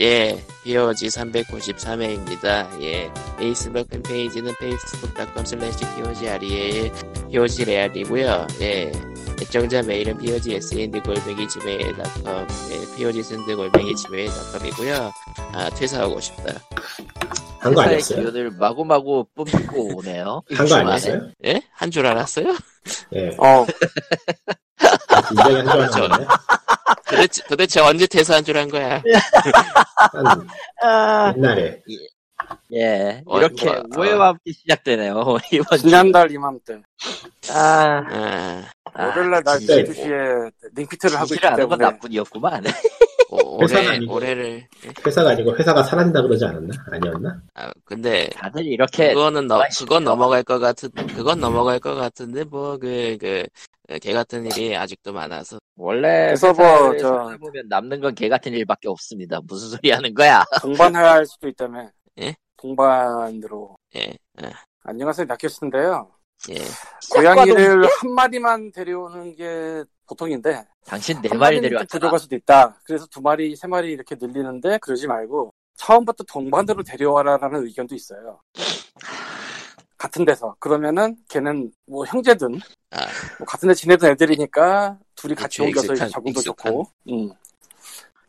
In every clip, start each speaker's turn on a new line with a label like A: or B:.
A: 예, POG 393회입니다. 예, 페이스북 팬페이지는 facebook.com slash POGREAL, POGREAL이고요. 예, 애청자 메일은 POGSND 골뱅이 gmail.com, 예, POGSND 골뱅이 gmail.com이고요. 아, 퇴사하고 싶다.
B: 한거
C: 회사의
B: 아니었어요?
C: 기운을 마구마구 뿜고 오네요.
B: 한 거 아니었어요?
A: 예? 한 줄 알았어요?
B: 예.
D: 어,
B: 인정이 한줄 알았는데.
A: 도대체, 도대체 언제 퇴사한 줄 한 거야?
B: 한
C: 아,
B: 옛날에.
C: 예,
A: 어,
C: 이렇게
A: 뭐,
C: 오해와 함께 시작되네요. 이번 주.
D: 지난달 이맘때
C: 아,
A: 아,
C: 아,
D: 월요일날 날
B: 진짜
D: 12시에 링피트를 하고 있기
C: 지시를 하는 건
D: 때문에
C: 나뿐이었구만.
A: 오,
B: 회사가
A: 올해,
B: 아니고.
A: 올해를,
B: 회사가 아니고 회사가 사라진다 그러지 않았나? 아니었나?
A: 아, 근데,
C: 다들 이렇게
A: 그거는 넘,
C: 맛있죠.
A: 그건 넘어갈 것 같은, 그건 넘어갈 것 같은데, 뭐, 그, 그, 개 같은 일이 아직도 많아서.
C: 원래
D: 그래서 뭐, 저-
C: 살아보면 남는 건 개 같은 일밖에 없습니다. 무슨 소리 하는 거야?
D: 동반해야 할 수도 있다며
A: 예?
D: 동반으로
A: 예, 예,
D: 안녕하세요 낙교스인데요
A: 예.
D: 고양이를 한 마리만 데려오는 게 보통인데
C: 당신
D: 네한
C: 마리 데려왔잖아.
D: 부족할 수도 있다 그래서 두 마리 세 마리 이렇게 늘리는데 그러지 말고 처음부터 동반으로 데려와라라는 의견도 있어요 같은 데서 그러면은 걔는 뭐 형제든
A: 아,
D: 뭐 같은 데 지내던 애들이니까 둘이 같이 옮겨서 적응도. 좋고. 음.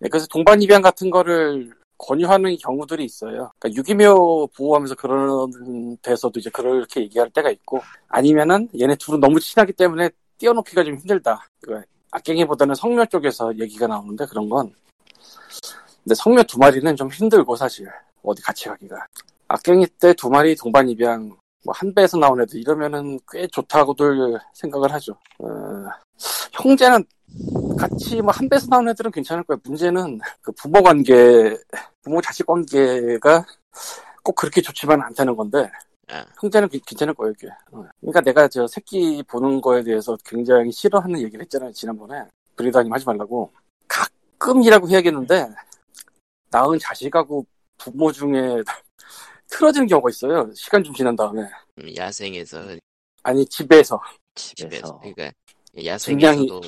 D: 예, 그래서 동반 입양 같은 거를 권유하는 경우들이 있어요. 그러니까 유기묘 보호하면서 그러는 데서도 이제 그렇게 얘기할 때가 있고 아니면은 얘네 둘은 너무 친하기 때문에 띄워놓기가 좀 힘들다. 그 악갱이보다는 성묘 쪽에서 얘기가 나오는데 그런 건 근데 성묘 두 마리는 좀 힘들고 사실 어디 같이 가기가 악갱이 때 두 마리 동반 입양 뭐 한 배에서 나온 애들 이러면은 꽤 좋다고들 생각을 하죠. 어, 형제는 같이 뭐 한 배에서 나온 애들은 괜찮을 거예요. 문제는 그 부모 관계, 부모 자식 관계가 꼭 그렇게 좋지만 않다는 건데
A: 아,
D: 형제는 괜- 괜찮을 거예요, 이게. 어. 그러니까 내가 저 새끼 보는 거에 대해서 굉장히 싫어하는 얘기를 했잖아요, 지난번에. 브리다님 하지 말라고. 가끔이라고 해야겠는데, 낳은 자식하고 부모 중에 틀어지는 경우가 있어요. 시간 좀 지난 다음에.
A: 음, 야생에서,
D: 아니, 집에서.
A: 집에서,
C: 집에서.
A: 그러니까, 야생에서도,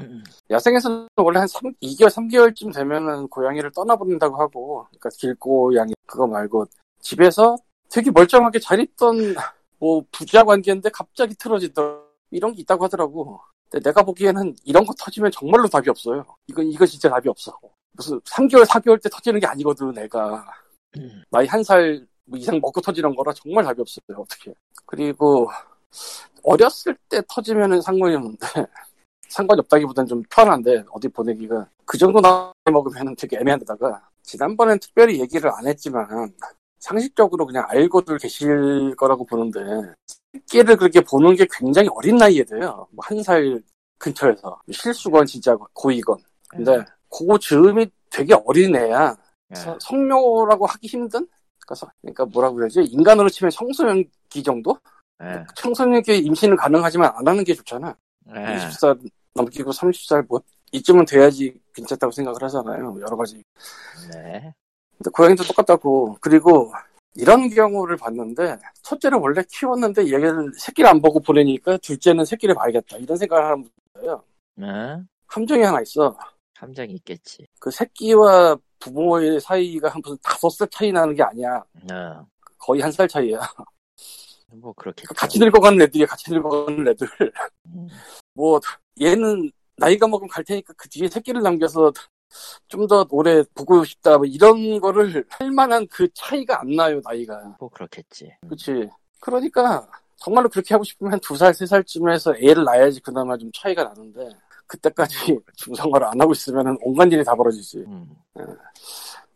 C: 음,
D: 야생에서는 원래 한 3, 2개월, 3개월쯤 되면은 고양이를 떠나보낸다고 하고, 그러니까 길고양이, 그거 말고, 집에서 되게 멀쩡하게 잘 있던, 뭐, 부자 관계인데 갑자기 틀어지던, 이런 게 있다고 하더라고. 근데 내가 보기에는 이런 거 터지면 정말로 답이 없어요. 이건, 이거 진짜 답이 없어. 무슨 3개월, 4개월 때 터지는 게 아니거든, 내가.
C: 음.
D: 나이 한 살 이상 먹고 터지는 거라 정말 답이 없어요, 어떻게. 그리고, 어렸을 때 터지면은 상관이 없는데, 상관이 없다기보다는 좀 편한데 어디 보내기가 그 정도 나이 먹으면 되게 애매한 데다가 지난번엔 특별히 얘기를 안 했지만 상식적으로 그냥 알고들 계실 거라고 보는데 새끼를 그렇게 보는 게 굉장히 어린 나이에 돼요 뭐 한 살 근처에서 실수건 진짜 고이건 근데 그 즈음이 되게 어린 애야
C: 예.
D: 서- 성묘라고 하기 힘든 그러니까, 그러니까 뭐라고 그러지 인간으로 치면 청소년기 정도
C: 예.
D: 청소년기 임신은 가능하지만 안 하는 게 좋잖아
C: 예.
D: 20살 넘기고 30살 뭐 이쯤은 돼야지 괜찮다고 생각을 하잖아요. 여러 가지.
C: 네.
D: 고양이도 똑같다고. 그리고 이런 경우를 봤는데 첫째를 원래 키웠는데 얘를 새끼를 안 보고 보내니까 둘째는 새끼를 봐야겠다. 이런 생각을 하는 분이에요.
C: 네.
D: 함정이 하나 있어.
C: 함정이 있겠지.
D: 그 새끼와 부모의 사이가 한 무슨 다섯 살 차이 나는 게 아니야.
C: 네.
D: 거의 한 살 차이야.
C: 뭐 그렇게
D: 같이 늙어가는 애들이 같이 늙어가는 애들.
C: 음.
D: 뭐 얘는 나이가 먹으면 갈 테니까 그 뒤에 새끼를 남겨서 좀 더 오래 보고 싶다. 뭐 이런 거를 할 만한 그 차이가 안 나요 나이가.
C: 뭐 그렇겠지.
D: 그치. 그러니까 정말로 그렇게 하고 싶으면 한두살 세 살쯤에서 애를 낳아야지 그나마 좀 차이가 나는데 그때까지 중성화를 안 하고 있으면 온갖 일이 다 벌어지지.
C: 음.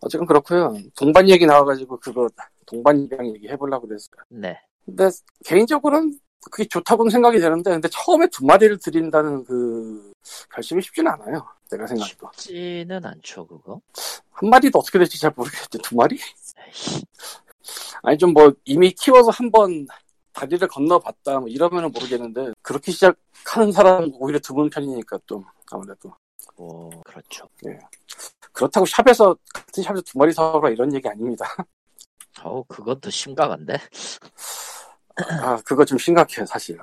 D: 어쨌든 그렇고요. 동반 얘기 나와가지고 그거 동반 입양 얘기 해보려고 그랬어요.
C: 네.
D: 근데 개인적으로는 그게 좋다고는 생각이 되는데 근데 처음에 두 마리를 드린다는 그 결심이 쉽지는 않아요. 내가 생각해도
C: 쉽지는 않죠 그거.
D: 한 마리도 어떻게 될지 잘 모르겠지 두 마리? 아니 좀 뭐 이미 키워서 한 번 다리를 건너봤다 뭐 이러면은 모르겠는데 그렇게 시작하는 사람은 오히려 드문 편이니까 좀 아무래도
C: 뭐 그렇죠.
D: 그렇다고 샵에서 같은 샵에서 두 마리 사오라 이런 얘기 아닙니다.
C: 어우 그건 더 심각한데.
D: 아 그거 좀 심각해요 사실.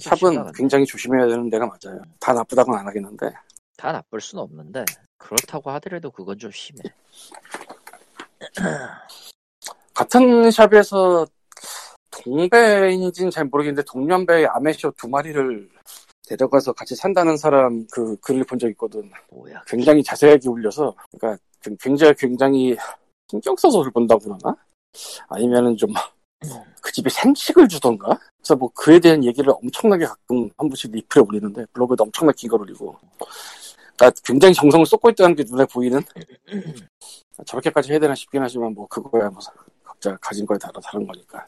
D: 샵은. 굉장히 조심해야 되는 데가 맞아요. 다 나쁘다고는 안 하겠는데
C: 다 나쁠 수는 없는데 그렇다고 하더라도 그건 좀 심해.
D: 같은 샵에서 동배인지는 잘 모르겠는데 동년배 아메쇼 두 마리를 데려가서 같이 산다는 사람 그 글을 본 적 있거든.
C: 뭐야?
D: 굉장히 자세하게 올려서 그러니까 그 굉장히 굉장히 신경 써서 를 본다고 그러나? 아니면은 좀 그 집에 생식을 주던가? 그래서 뭐 그에 대한 얘기를 엄청나게 가끔 한 번씩 리플에 올리는데 블로그에도 엄청나게 긴 걸 올리고. 그러니까 굉장히 정성을 쏟고 있다는 게 눈에 보이는? 저렇게까지 해야 되나 싶긴 하지만 뭐 그거야 뭐 각자 가진 거에 따라 다른 거니까.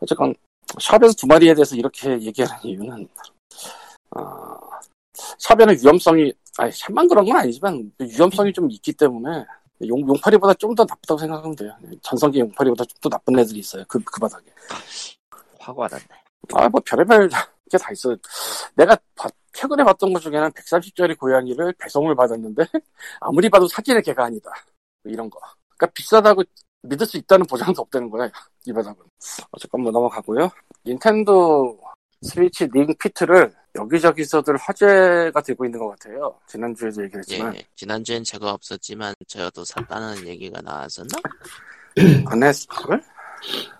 D: 어쨌건 샵에서 두 마리에 대해서 이렇게 얘기하는 이유는 어, 샵에는 위험성이 아니 샵만 그런 건 아니지만 위험성이 좀 있기 때문에 용, 용파리보다 좀 더 나쁘다고 생각하면 돼요. 전성기 용파리보다 좀 더 나쁜 애들이 있어요. 그, 그 바닥에.
C: 화가 와닿네.
D: 아, 뭐, 별의별 게 다 있어. 내가 봐- 최근에 봤던 것 중에는 130짜리 고양이를 배송을 받았는데, 아무리 봐도 사기의 개가 아니다. 뭐 이런 거. 그러니까 비싸다고 믿을 수 있다는 보장도 없다는 거야, 이 바닥은. 어쨌건 뭐 넘어가고요. 닌텐도 스위치 링 피트를 여기저기서들 화제가 되고 있는 것 같아요. 지난주에도 얘기를 했지만,
A: 예, 지난주엔 제가 없었지만 저도 샀다는 얘기가 나왔었나?
D: 안 했을?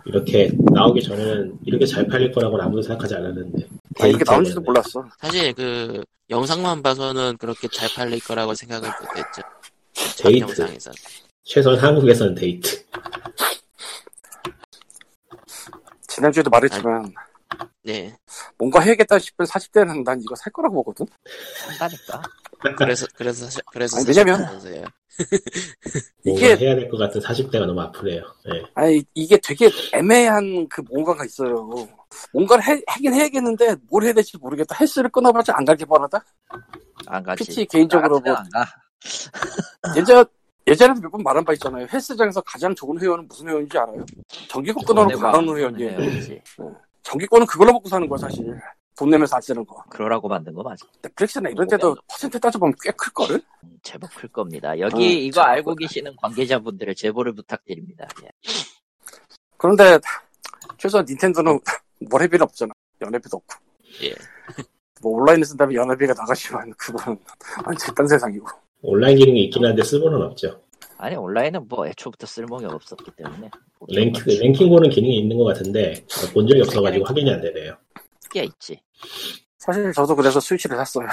B: 이렇게 나오기 전에는 이렇게 잘 팔릴 거라고는 아무도 생각하지 않았는데.
D: 아, 이렇게
B: 데이트
D: 나온지도
B: 때문에.
D: 몰랐어.
A: 사실 그 영상만 봐서는 그렇게 잘 팔릴 거라고 생각을 못했죠.
B: 데이트.
A: 영상에서.
B: 최소한 한국에서는 데이트.
D: 지난주에도 말했지만,
A: 네.
D: 뭔가 해야겠다 싶은 40대는 난 이거 살 거라고 보거든?
C: 산다니까.
A: 그래서 그래서 사- 그래서
D: 아니, 왜냐면- 이게-
B: 해야 될 것 같은 40대가 너무 아프네요. 예.
D: 아니, 이게 되게 애매한 그 뭔가가 있어요. 뭔가를 해, 하긴 해야겠는데, 뭘 해야 될지 모르겠다. 헬스를 끊어봤자 안 가길 바라다?
C: 안 가지.
D: PT 개인적으로 뭐,
C: 안 가.
D: 예전, 예전에도 몇 번 말한 바 있잖아요. 헬스장에서 가장 좋은 회원은 무슨 회원인지 알아요? 정기권 끊어놓고 안 하는 회원이에요.
C: 회
D: 정기권은 그걸로 먹고 사는 거야, 사실. 돈 내면서 안 쓰는 거.
C: 그러라고 만든 거 맞아.
D: 넷플릭스나 이런 데도 퍼센트 따져보면 꽤 클 거를?
C: 음, 제법 클 겁니다. 여기
D: 어,
C: 이거 알고
D: 클
C: 계시는 관계자분들의 제보를 부탁드립니다. 예.
D: 그런데, 최소한 닌텐도는 월회비는 없잖아. 연회비도 없고.
A: 예.
D: 뭐 온라인에 쓴다면 연회비가 나가시면 그건 완전 딴 세상이고.
B: 온라인 기능이 있긴 한데 쓸모는 없죠.
C: 아니 온라인은 뭐 애초부터 쓸모가 없었기 때문에
B: 랭킹, 랭킹 보는 기능이 있는 것 같은데 본 적이 없어가지고 확인이 안 되네요.
C: 게 있지.
D: 사실 저도 그래서 스위치를 샀어요.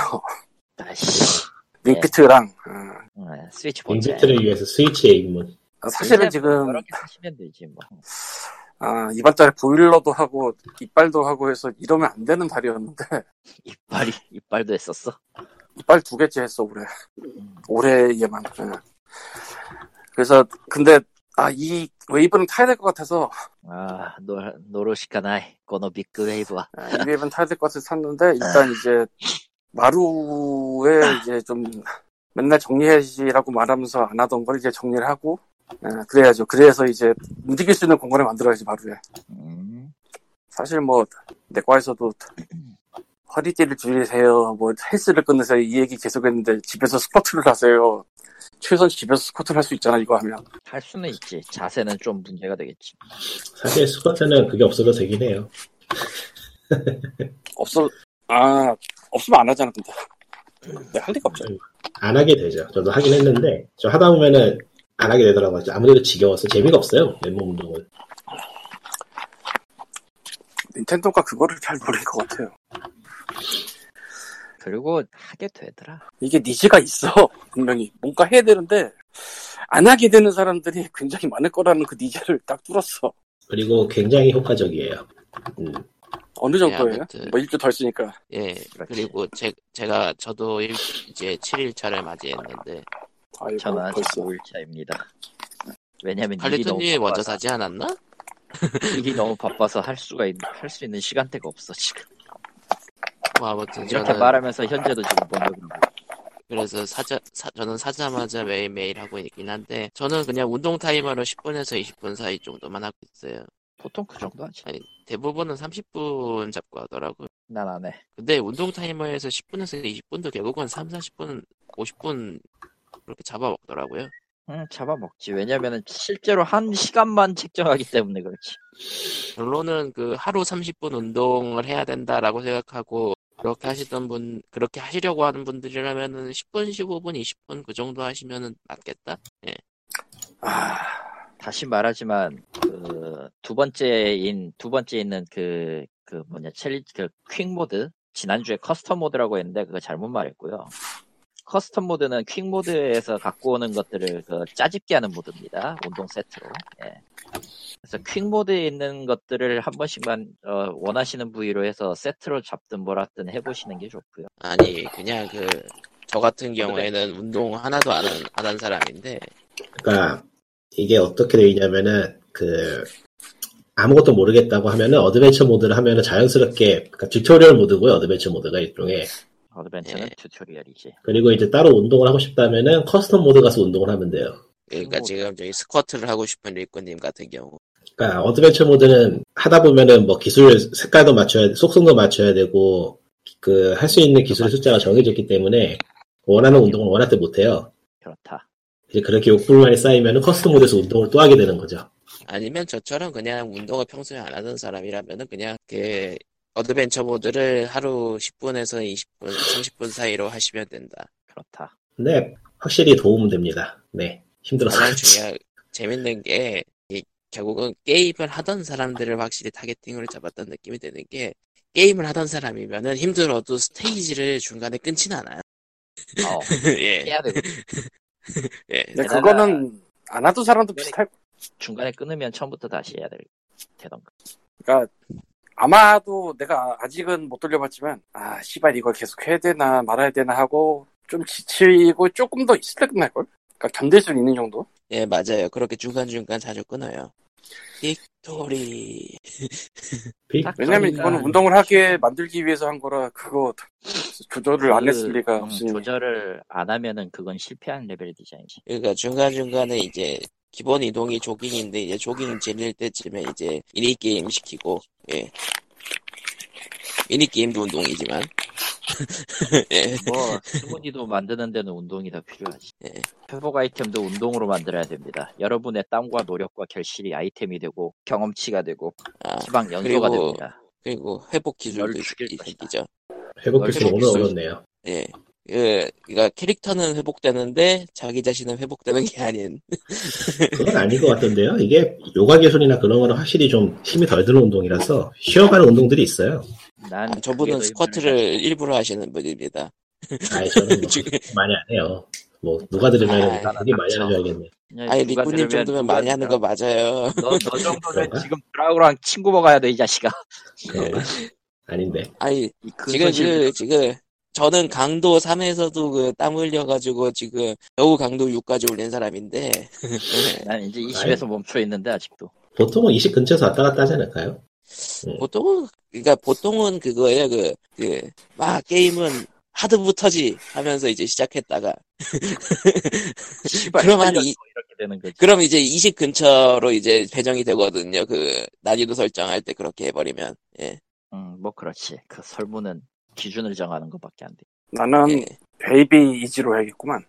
C: 아씨.
D: 링피트랑. 어.
C: 어, 스위치 본체.
B: 인비트를 위해서 스위치의 입문.
D: 사실은 지금
C: 사시면 되지 뭐.
D: 아, 이번 달에 보일러도 하고 이빨도 하고 해서 이러면 안 되는 달이었는데
C: 이빨이 이빨도 했었어.
D: 이빨 두 개째 했어 올해. 올해에만. 예. 그래서 근데 아 이 wave는 타야 될 것 같아서
C: 아 노, 노로시카나이 고노 비크 웨이브와
D: 아, 이 wave는 타야 될 것 같아서 샀는데 일단 이제 마루에 이제 좀 맨날 정리해야지라고 말하면서 안 하던 걸 이제 정리를 하고 예, 그래야죠. 그래서 이제 움직일 수 있는 공간을 만들어야지 마루에.
C: 음,
D: 사실 뭐 내과에서도 허리띠를 줄이세요, 뭐 헬스를 끊으세요 이 얘기 계속했는데 집에서 스쿼트를 하세요. 최소한 집에서 스쿼트를 할 수 있잖아 이거 하면.
C: 할 수는 있지. 자세는 좀 문제가 되겠지.
B: 사실 스쿼트는 그게 없어도 되긴 해요.
D: 없어 아 없으면 안 하잖아 근데. 내가 할 리가 없죠.
B: 안 하게 되죠. 저도 하긴 했는데 저 하다 보면은 안 하게 되더라고요. 아무래도 지겨워서 재미가 없어요. 맨몸 운동은.
D: 닌텐도가 그거를 잘 모르는 것 같아요.
C: 그리고 하게 되더라.
D: 이게 needs가 있어 분명히 뭔가 해야 되는데 안 하게 되는 사람들이 굉장히 많을 거라는 그 needs를 딱 뚫었어.
B: 그리고 굉장히 효과적이에요. 음,
D: 어느 정도예요?
A: 아무튼.
D: 뭐 일주 더 했으니까.
A: 예.
C: 그렇지.
A: 그리고 제, 제가 저도 일, 이제 7일차를 맞이했는데
D: 아이고
C: 저는 아직
D: 벌써.
C: 5일차입니다. 왜냐면
A: 칼리토님이 먼저 사지 않았나?
C: 일이 너무 바빠서 할 수가 있, 할수 있는 시간대가 없어 지금.
A: 뭐 아무튼
C: 이렇게
A: 저는
C: 말하면서 현재도 지금 번역을
A: 그래서 사자 사- 저는 사자마자 매일매일 하고 있긴 한데 저는 그냥 운동 타이머로 10분에서 20분 사이 정도만 하고 있어요.
C: 보통 그 정도 하지.
A: 대부분은 30분 잡고 하더라고요.
C: 난 안 해.
A: 근데 운동 타이머에서 10분에서 20분도 결국은 3, 40분, 50분 그렇게 잡아먹더라고요.
C: 응, 잡아먹지. 왜냐면은 실제로 한 시간만 책정하기 때문에 그렇지.
A: 결론은 그 하루 30분 운동을 해야 된다라고 생각하고 그렇게 하시던 분, 그렇게 하시려고 하는 분들이라면은 10분, 15분, 20분 그 정도 하시면은 낫겠다.
D: 아
C: 다시 말하지만 그 두 번째인 두 번째 있는 그 그 뭐냐 챌리 그 quick 모드 지난주에 custom 모드라고 했는데 그거 잘못 말했고요. custom 모드는 quick 모드에서 갖고 오는 것들을 그 짜집기 하는 모드입니다. 운동 세트로. 예. 그래서 quick 모드에 있는 것들을 한 번씩만 어, 원하시는 부위로 해서 세트로 잡든 뭐라든 해보시는 게 좋고요.
A: 아니 그냥 그 저 같은 경우에는 운동 하나도 안 한 사람인데
B: 그러니까 이게 어떻게 되냐면은 그 아무것도 모르겠다고 하면은 adventure 모드를 하면은 자연스럽게 그러니까 tutorial 모드고요 adventure 모드가 일종의
C: adventure는
A: 예.
C: tutorial이지.
B: 그리고 이제 따로 운동을 하고 싶다면은 custom 모드 가서 운동을 하면 돼요.
A: 그러니까
C: 뭐-
A: 지금 저기 스쿼트를 하고 싶은 리꾸님 같은 경우
B: 그러니까 adventure 모드는 하다 보면은 뭐 기술 색깔도 맞춰야 속성도 맞춰야 되고 그 할 수 있는 기술의 숫자가 정해져 있기 때문에 원하는 운동을 원할 때 못해요.
C: 그렇다.
B: 이제 그렇게 욕구불만이 쌓이면은 custom 모드에서 운동을 또 하게 되는 거죠.
A: 아니면 저처럼 그냥 운동을 평소에 안 하던 사람이라면은 그냥 그 adventure 모드를 하루 10분에서 20분, 30분 사이로 하시면 된다.
C: 그렇다.
B: 근데 확실히 도움은 됩니다. 네. 힘들어서.
A: 중요한 재밌는 게 이, 결국은 게임을 하던 사람들을 확실히 타겟팅으로 잡았던 느낌이 드는 게 게임을 하던 사람이면은 힘들어도 스테이지를 중간에 끊진 않아요.
C: 어,
A: 예,
C: 해야 되고
A: 예.
D: 근데
C: 게다가-
D: 그거는 안 하던 사람도 비슷할
C: 중간에 끊으면 처음부터 다시 해야 될 되던가.
D: 그러니까 아마도 내가 아직은 못 돌려봤지만 아 씨발 이걸 계속 해야 되나 말아야 되나 하고 좀 지치고 조금 더 있을 때 끝날걸? 그러니까 견딜 수 있는 정도?
A: 예, 맞아요. 그렇게 중간중간 자주 끊어요.
C: Victory.
D: 왜냐면 이거는 운동을 하게 만들기 위해서 한 거라 그거 조절을 안
C: 그,
D: 했을 리가
C: 음,
D: 없으니
C: 조절을 안 하면은 그건 실패한 레벨 디자인이지.
A: 그러니까 중간중간에 이제 기본 이동이 조깅인데 이제 조깅 질릴 때쯤에 이제 미니 게임 시키고 예. 미니 게임도 운동이지만 예.
C: 뭐 스무디도 만드는 데는 운동이 더 필요하지.
A: 예.
C: 회복 아이템도 운동으로 만들어야 됩니다. 여러분의 땀과 노력과 결실이 아이템이 되고 경험치가 되고
A: 아,
C: 지방 연소가
A: 그리고
C: 됩니다.
A: 그리고 회복 기술도. 생기죠.
B: 회복 기술 오늘. 어렵네요.
A: 예. 그, 그니까 캐릭터는 회복되는데 자기 자신은 회복되는 게 아닌
B: 그건 아닌 것 같던데요. 이게 요가 기술이나 그런 거는 확실히 좀 힘이 덜 드는 운동이라서 쉬어가는 운동들이 있어요.
C: 난
A: 아, 저분은 스쿼트를. 일부러 하시는 분입니다.
B: 아예 저는 뭐
A: 지금-
B: 많이 안 해요. 뭐 누가 들으면
A: 아,
B: 되게 많이 하는 줄 알겠네.
A: 아니 리꾸님 정도면 많이 하는 거 맞아요.
C: 너, 너 정도면? 지금 브라우랑 친구 먹어야 돼, 이 자식아.
B: 그런가? 아닌데.
A: 아니
C: 이큰
A: 지금 그 지금 저는 강도 3에서도 그 땀 흘려가지고 지금 겨우 강도 6까지 올린 사람인데
C: 난 이제 20에서 멈춰 있는데, 아직도.
B: 보통은 20 근처에서 왔다 갔다 하지 않을까요?
A: 보통은 그러니까 보통은 그거예요 그 그 막 게임은 하드부터지 하면서 이제 시작했다가
C: 씨발,
A: 그럼 한 이-
C: 이렇게 되는 거지.
A: 그럼 이제 20 근처로 이제 배정이 되거든요 그 난이도 설정할 때 그렇게 해버리면 예,
C: 응, 뭐 그렇지. 그 설문은 기준을 정하는 것밖에 안 돼.
D: 나는
A: 예,
D: 베이비 이지로 해야겠구만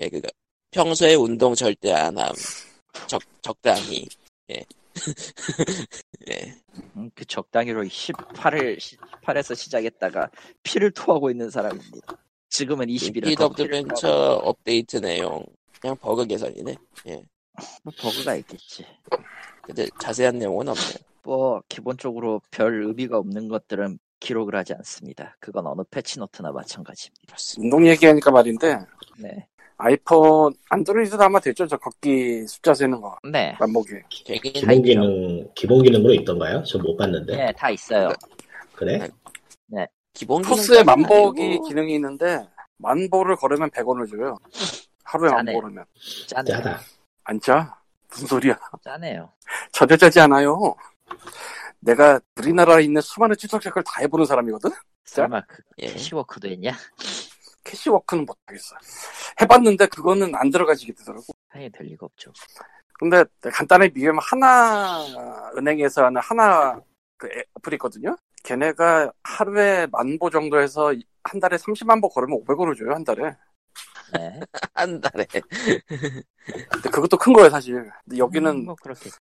A: 예 그니까 평소에 운동 절대 안 함 적 적당히 예. 예.
C: 음, 그 적당히로 18을 18에서 시작했다가 피를 토하고 있는 사람입니다. 지금은 21을
A: Ring Fit Adventure 업데이트 내용 그냥 버그 개선이네
C: 뭐 버그가 있겠지.
A: 근데 자세한 내용은 없네요
C: 뭐 기본적으로 별 의미가 없는 것들은 기록을 하지 않습니다. 그건 어느 patch note나 마찬가지입니다.
D: 운동 얘기하니까 말인데
C: 네,
D: 아이폰 안드로이드도 아마 됐죠 저 걷기 숫자 세는 거
C: 네,
D: 만보기
A: 되긴
B: 기본 기능 기본 기능으로 있던가요? 저 못 봤는데.
C: 네, 다 있어요.
B: 그래?
A: 기본
D: 코스에
A: 기능까지는
D: 만보기
A: 아니고
D: 기능이 있는데 만보를 걸으면 100원을 줘요 하루에
C: 짜네.
D: 만보 걸으면
C: 짜네요.
B: 짜다.
D: 안 짜? 무슨 소리야
C: 짜네요.
D: 전혀 짜지 않아요 내가 우리나라에 있는 수많은 걸다 해보는 사람이거든
C: 설마 그
A: 예.
C: 캐시워크도 했냐?
D: 캐시워크는 못하겠어 해봤는데 그거는 안 들어가지게 되더라고
C: 아예 될 리가 없죠.
D: 근데 간단하게 비교하면 하나 은행에서 하는 하나 그 애- 어플이 있거든요. 걔네가 하루에 만 보 정도에서 한 달에 30만 보 걸으면 500원을 줘요 한 달에.
C: 네.
A: 한 달에
D: 근데 그것도 큰 거예요 사실. 근데 여기는
C: 음, 뭐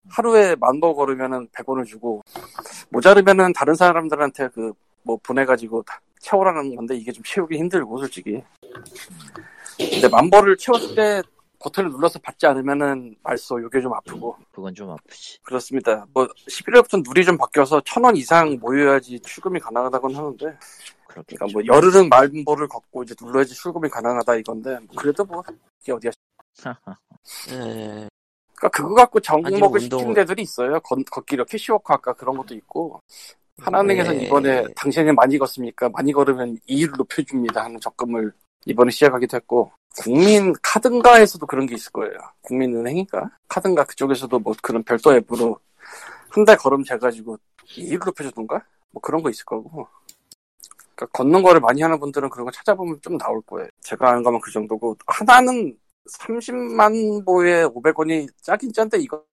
D: 하루에 만보 걸으면은 100원을 주고 모자르면은 다른 사람들한테 그 뭐 보내가지고 다 채우라는 건데 이게 좀 채우기 힘들고 솔직히. 근데 만보를 채웠을 때 버튼을 눌러서 받지 않으면은 말소 요게 좀 아프고
C: 그건 좀 아프지.
D: 그렇습니다. 뭐 11월부터 룰이 좀 바뀌어서 천 원 이상 모여야지 출금이 가능하다고는 하는데
C: 그렇겠죠.
D: 그러니까 뭐 열흘은 말보를 걷고 이제 눌러야지 출금이 가능하다 이건데 뭐 그래도 뭐 이게 어디야
A: 에,
D: 그러니까 그거 갖고 접목을
A: 운동을-
D: 시키는 데들이 있어요. 걷, 걷기로 캐시워크 아까 그런 것도 있고 하나은행에서는
A: 네.
D: 이번에 당신이 많이 걷습니까? 많이 걸으면 이율을 높여줍니다 하는 적금을 이번에 시작하기도 했고 국민 카든가에서도 그런 게 있을 거예요. 국민은행인가? 카든가 그쪽에서도 뭐 그런 별도 앱으로 한 달 걸음 재가지고 이율을 높여주던가? 뭐 그런 거 있을 거고 그러니까 걷는 거를 많이 하는 분들은 그런 거 찾아보면 좀 나올 거예요. 제가 안 가면 그 정도고 하나는 30만 보에 500원이 짜긴 짠데 이거는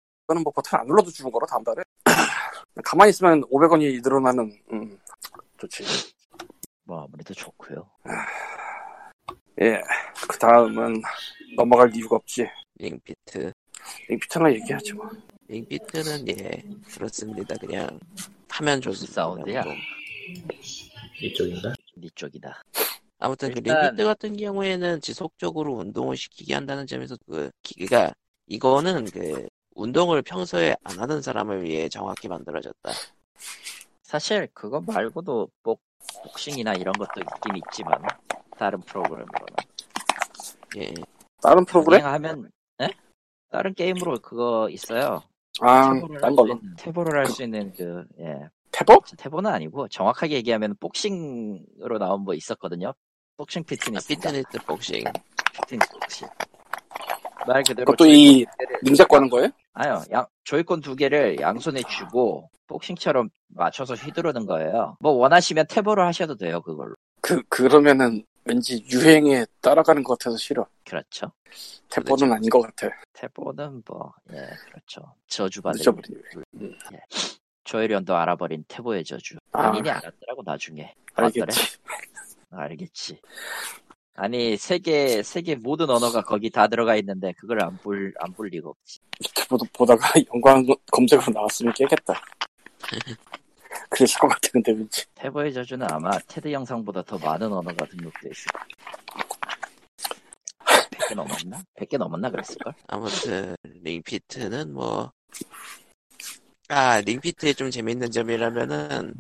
D: 뭐 버튼 안 눌러도 주는 거라 다음 달에 가만히 있으면 500원이 늘어나는 음, 좋지
C: 뭐 아무래도 좋고요.
D: 예그 다음은 넘어갈 이유가 없지
A: 링피트.
D: 링피트나 얘기하지 뭐
A: 링피트는 예 그렇습니다. 그냥 하면 좋습니다.
C: 사운드야.
A: 좀.
B: 이쪽인가?
C: 네 쪽이다.
A: 아무튼 그
C: 일단-
A: 링피트 같은 경우에는 지속적으로 운동을 시키게 한다는 점에서 그 기가 이거는 그 운동을 평소에 안 하는 사람을 위해 정확히 만들어졌다.
C: 사실 그거 말고도 복, 복싱이나 이런 것도 있긴 있지만 다른 프로그램으로는
A: 예.
D: 다른 프로그램?
C: 하면 네? 다른 게임으로 그거 있어요.
D: 아,
C: 수
D: 걸로
C: 있는, 태보를 할 수 있는 그 예.
D: 태보?
C: 태보는 아니고 정확하게 얘기하면 복싱으로 나온 뭐 있었거든요. 복싱
A: 아,
C: 피트니스.
A: 피트니스 복싱.
C: 피트니스 복싱. 말 그대로
D: 그것도 이
C: 조이콘 두 개를-
D: 닌자 거는 거예요?
C: 아니요, 양, 조이콘 두 개를 양손에 쥐고 복싱처럼 맞춰서 휘두르는 거예요. 뭐 원하시면 태보를 하셔도 돼요, 그걸로.
D: 그, 그러면은 왠지 유행에 따라가는 것 같아서 싫어
C: 그렇죠.
D: 태보는 아닌 것 같아
C: 태보는 뭐, 예, 그렇죠. 저주받을.
D: 늦어버린
C: 일. 예. 조혜련도 알아버린 태보의 저주.
D: 아.
C: 본인이 알았더라고, 나중에.
D: 알겠지
C: 알겠지. 아니, 세계, 세계 모든 언어가 거기 다 들어가 있는데, 그걸 안 볼, 안볼 리가 없지.
D: 유튜브 보다가 연관 검색으로 나왔으면 깨겠다 그랬을 것 같아 근데 왠지
C: 태보의 저주는 아마 테드 영상보다 더 많은 언어가 등록돼 있을 거야. 100개 넘었나? 100개 넘었나 그랬을걸?
A: 아무튼 링피트는 뭐. 아 링피트의 좀 재밌는 점이라면은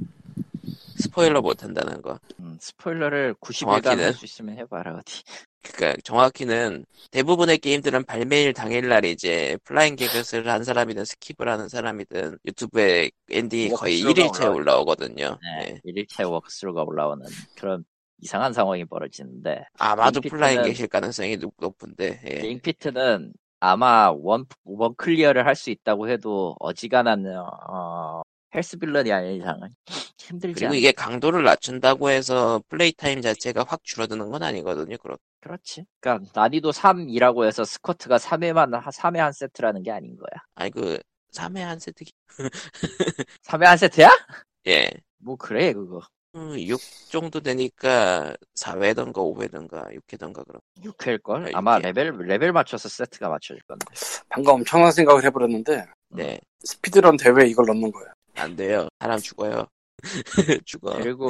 A: 스포일러 못 한다는 거.
C: 음, 스포일러를 90일간
A: 정확히는?
C: 할수 있으면 해봐라, 어디.
A: 그러니까 정확히는 대부분의 게임들은 발매일 당일날 이제 flying get을 한 사람이든 스킵을 하는 사람이든 유튜브에 엔딩이 거의
C: walkthrough가
A: 1일째 올라오거든요.
C: 네,
A: 예.
C: 일일체 walkthrough가 올라오는 그런 이상한 상황이 벌어지는데,
A: 아마도 flying get일 가능성이 높- 높은데. 예.
C: 링피트는 아마 원, 원 클리어를 할 수 있다고 해도 어지간한, 어, 헬스빌런이 아닌 이상은 힘들지
A: 그리고
C: 않아.
A: 이게 강도를 낮춘다고 해서 플레이 타임 자체가 확 줄어드는 건 아니거든요. 그렇
C: 그렇지. 그러니까 난이도 3이라고 해서 스쿼트가 3회만 3회 한 세트라는 게 아닌 거야.
A: 아니 그 3회 한 세트
C: 3회 한 세트야?
A: 예.
C: 뭐 그래 그거.
A: 6 정도 되니까 4회던가 5회던가 6회던가 그럼.
C: 6회일 걸.
A: 아,
C: 아마. 레벨 레벨 맞춰서 세트가 맞춰질 건데.
D: 방금 엄청난 생각을 해버렸는데
A: 네.
D: speedrun 대회에 이걸 넣는 거예요
A: 안 돼요. 사람 죽어요. 죽어.
C: 그리고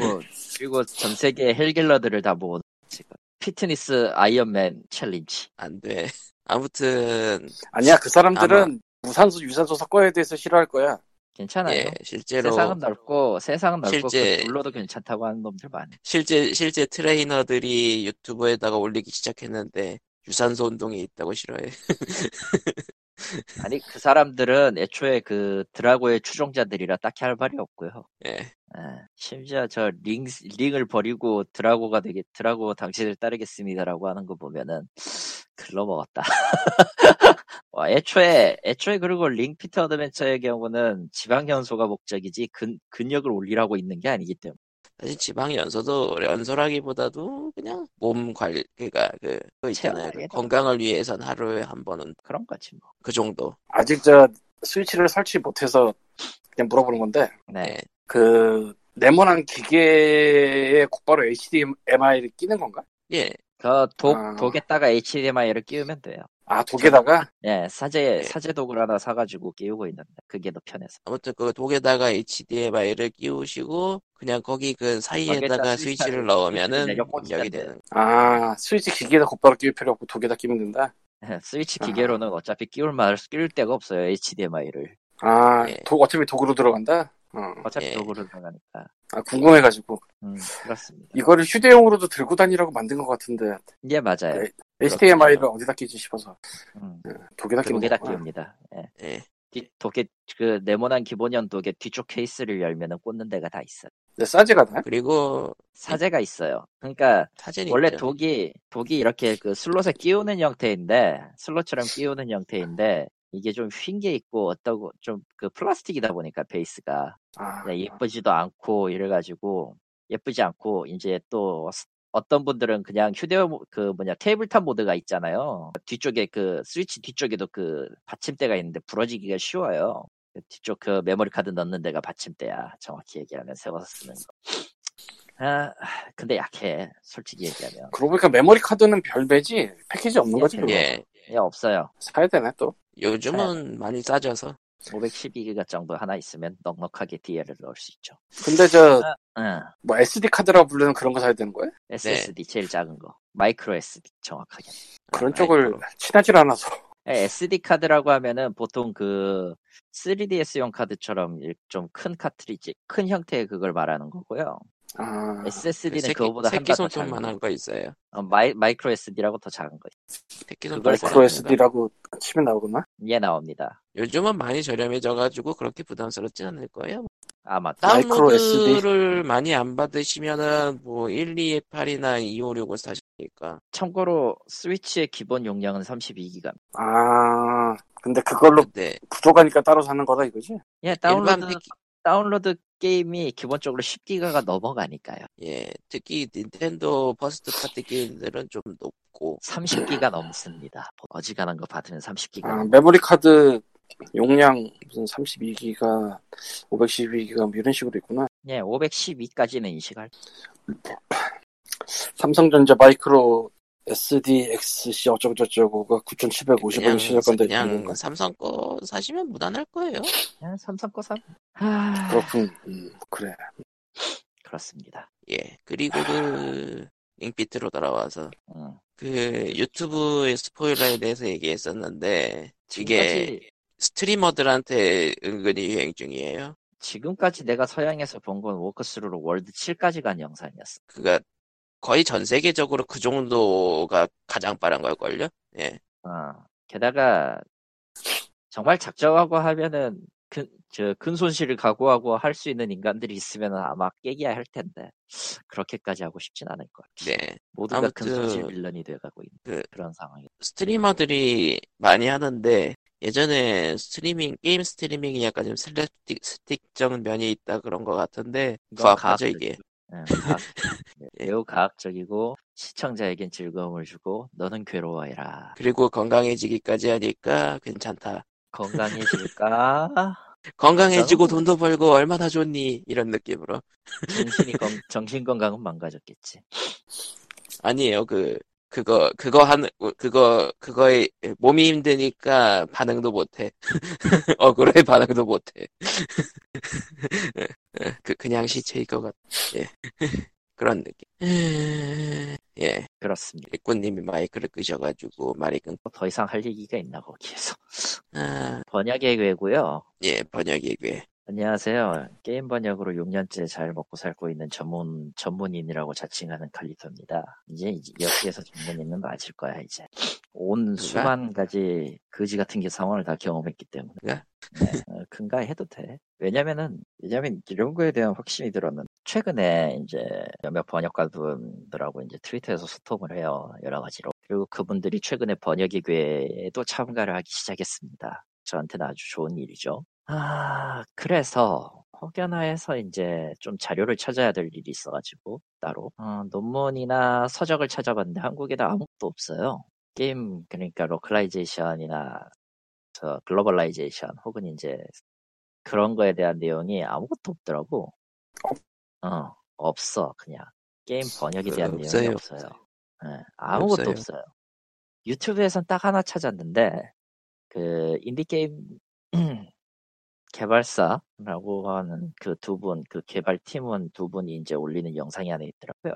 C: 그리고 전 세계 헬갤러들을 다 모은 지금 피트니스 아이언맨 챌린지.
A: 안 돼. 아무튼
D: 아니야 그 사람들은 무산소 유산소 섞어야 돼서 싫어할 거야
C: 괜찮아요.
A: 예, 실제로
C: 세상은 넓고 세상은 넓고
A: 실제-
C: 그 둘러도 괜찮다고 하는 놈들 많아.
A: 실제 실제 트레이너들이 유튜브에다가 올리기 시작했는데 유산소 운동이 있다고 싫어해.
C: 아니 그 사람들은 애초에 그 드라고의 추종자들이라 딱히 할 말이 없고요.
A: 예.
C: 예, 심지어 저 링, 링을 버리고 드라고가 되게, 드라고 당신을 따르겠습니다라고 하는 거 보면은, 글러 먹었다. 와, 애초에, 애초에 그리고 링 피트 어드벤처의 경우는 지방 연소가 목적이지 근, 근력을 올리라고 있는 게 아니기 때문에.
A: 사실 지방 연소도 연소라기보다도 그냥 몸 관리 그니까 그 그거 있잖아요. 그. 건강을 위해선 하루에 한 번은
C: 그런 거지 뭐.
A: 그 정도.
D: 아직 저 스위치를 설치 못해서 그냥 물어보는 건데
C: 네.
A: 예.
D: 그 네모난 기계에 곧바로 HDMI를 끼는 건가?
A: 예.
C: 그 독,
D: 아.
C: 독에다가 HDMI를 끼우면 돼요.
D: 아 독에다가
C: 예, 사제,
A: 네.
C: 사제 독을 하나 사가지고 끼우고 있는데, 그게 더 편해서.
A: 아무튼 그 독에다가 HDMI를 끼우시고 그냥 거기 그 사이에다가 스위치를 넣으면은
C: 돼요.
A: 되는.
D: 아 스위치 기계에다 곧바로 끼울 필요 없고 독에다 끼면 된다
C: 스위치
D: 아.
C: 기계로는 어차피 끼울 말 끼울 데가 없어요 HDMI를
D: 아,
A: 예.
D: 도, 어차피 도구로 들어간다? 어.
C: 어차피
A: 예.
C: 도구로 들어가니까
D: 아, 궁금해가지고.
C: 음 그렇습니다
D: 이거를 휴대용으로도 들고 다니라고 만든 것 같은데,
C: 예 맞아요
D: 네. HDMI를 어디다 끼지 싶어서.
C: 음,
D: dock에다 끼는
C: dock에다. 끼웁니다 예.
A: 예.
C: 뒤, dock에 그 네모난 기본형 독에 뒤쪽 케이스를 열면은 꽂는 데가 다 있어요
D: 근데 사제가 나아?
A: 그리고
C: 사제가 있어요 그러니까
A: 사제는
C: 원래
A: 있죠.
C: dock이 dock이 이렇게 그 슬롯에 끼우는 형태인데 슬롯처럼 끼우는 형태인데 이게 좀 휜 게 있고 어떠고 좀 그 플라스틱이다 보니까 베이스가
D: 아,
C: 예쁘지도 않고 이래가지고 예쁘지 않고 이제 또 스- 어떤 분들은 그냥 휴대용 그 뭐냐 tabletop 모드가 있잖아요 뒤쪽에 그 스위치 뒤쪽에도 그 받침대가 있는데 부러지기가 쉬워요 그 뒤쪽 그 메모리 카드 넣는 데가 받침대야 정확히 얘기하면 세워서 쓰는 거. 아 근데 약해 솔직히 얘기하면
D: 그러고 보니까 메모리 카드는 별매지? 패키지 없는 거지?
C: 예?
A: 예.
C: 예 없어요
D: 사야 되네, 또.
A: 요즘은 많이 싸져서
C: 512기가 정도 하나 있으면 넉넉하게 DL을 넣을 수 있죠
D: 근데 저,
C: 응.
D: 뭐 SD 카드라고 부르는 그런 거 사야 되는 거야?
C: SSD 제일 작은 거 micro SD 정확하게
D: 그런
A: 아,
D: 쪽을
A: 마이크로.
D: 친하질 않아서.
C: SD 카드라고 하면은 보통 그 3DS용 카드처럼 좀 큰 카트리지, 큰 형태의 그걸 말하는 거고요.
D: 아,
C: SSD는
A: 새끼,
C: 그거보다
A: 새끼. 손톱만한 거 있어요.
C: 어, 마이, micro SD라고 더 작은 거.
A: 손톱
D: micro SD라고 치면 나오구나?
C: 예 나옵니다.
A: 요즘은 많이 저렴해져가지고 그렇게 부담스럽지 않을 거예요.
C: 아마
D: 마이크로
A: 다운로드를 많이 안 받으시면은 뭐 128이나 256 사시니까
C: 참고로 스위치의 기본 용량은 32기가.
D: 아, 근데 그걸로
A: 근데
D: 부족하니까 따로 사는 거다 이거지?
C: 예
A: 일반
C: 다운로드
A: 패키
C: 다운로드 게임이 기본적으로 10기가가 넘어가니까요.
A: 예 특히 닌텐도 first party 게임들은 좀 놓고
C: 30기가 넘습니다. 어지간한 거 받으면 30기가.
D: 아, 메모리 카드 용량 무슨 32기가, 512기가 뭐 이런 식으로 있구나.
C: 예, 512까지는 인식할.
D: 삼성전자 마이크로 SDXC 어쩌고저쩌고가 9,750원에
A: 그냥
D: 시작한다
A: 그냥. 삼성 거 사시면 무난할 거예요.
C: 그냥 삼성 거 삼. 하...
D: 그렇군. 음, 그래.
C: 그렇습니다.
A: 예 그리고 그 링피트로 돌아와서
C: 음.
A: 그 유튜브의 스포일러에 대해서 얘기했었는데 이게
C: 지금까지
A: 스트리머들한테 은근히 유행 중이에요.
C: 지금까지 내가 서양에서 본 건 워크스루로 월드 7까지 간 영상이었어.
A: 그가 거의 전 세계적으로 그 정도가 가장 빠른 걸걸요? 예.
C: 어. 게다가 정말 작정하고 하면은 근, 저, 근손실을 각오하고 할 수 있는 인간들이 있으면 아마 깨기야 할 텐데 그렇게까지 하고 싶진 않을 것 같아.
A: 네.
C: 모두가 근손실 빌런이 돼가고 있는
A: 그-
C: 그런 상황이.
A: 스트리머들이 많이 하는데 예전에 스트리밍 게임 스트리밍이 약간 좀 슬랩스틱 스틱적 면이 있다 그런 것 같은데 부합하죠 이게.
C: 예, 가학, 네, 매우 가학적이고 시청자에겐 즐거움을 주고 너는 괴로워해라.
A: 그리고 건강해지기까지 하니까 괜찮다.
C: 건강해질까?
A: 건강해지고? 돈도 벌고 얼마나 좋니 이런 느낌으로.
C: 정신이 건, 정신 건강은 망가졌겠지.
A: 아니에요 그 그거 그거 하는 그거 그거에 몸이 힘드니까 반응도 못해. 억울해 반응도 못해. 그 그냥 시체일 것 같. 예. 그런 느낌. 예.
C: 그렇습니다.
A: 일꾼님이 마이크를 끄셔가지고 말이 끊.
C: 더 이상 할 얘기가 있나 거기에서.
A: 아,
C: 번역의 괴고요.
A: 예 번역의 괴.
C: 안녕하세요. 게임 번역으로 6년째 잘 먹고 살고 있는 전문 전문인이라고 자칭하는 칼리토입니다. 이제 여기에서 전문인은 맞을 거야 이제. 온 수만 가지 거지 같은 게 상황을 다 경험했기 때문에.
A: 누가?
C: 네, 어, 큰가 해도 돼. 왜냐면은 왜냐면 이런 거에 대한 확신이 들었는. 최근에 이제 몇몇 번역가분들하고 이제 트위터에서 소통을 해요 여러 가지로. 그리고 그분들이 최근에 번역의 괴에도 참가를 하기 시작했습니다. 저한테는 아주 좋은 일이죠. 아, 그래서 혹여나 해서 이제 좀 자료를 찾아야 될 일이 있어가지고 따로 어, 논문이나 서적을 찾아봤는데 한국에도 아무것도 없어요. 게임 그러니까 localization이나 저 globalization 혹은 이제 그런 거에 대한 내용이 아무것도 없더라고. 어, 없어 그냥 게임 번역에 대한
A: 어,
C: 내용이
A: 없어요.
C: 없어요. 예, 아무것도
A: 없어요.
C: 없어요. 유튜브에선 딱 하나 찾았는데 그 인디 게임 개발사라고 하는 그 두 분, 그 개발팀은 두 분이 이제 올리는 영상이 하나 있더라고요.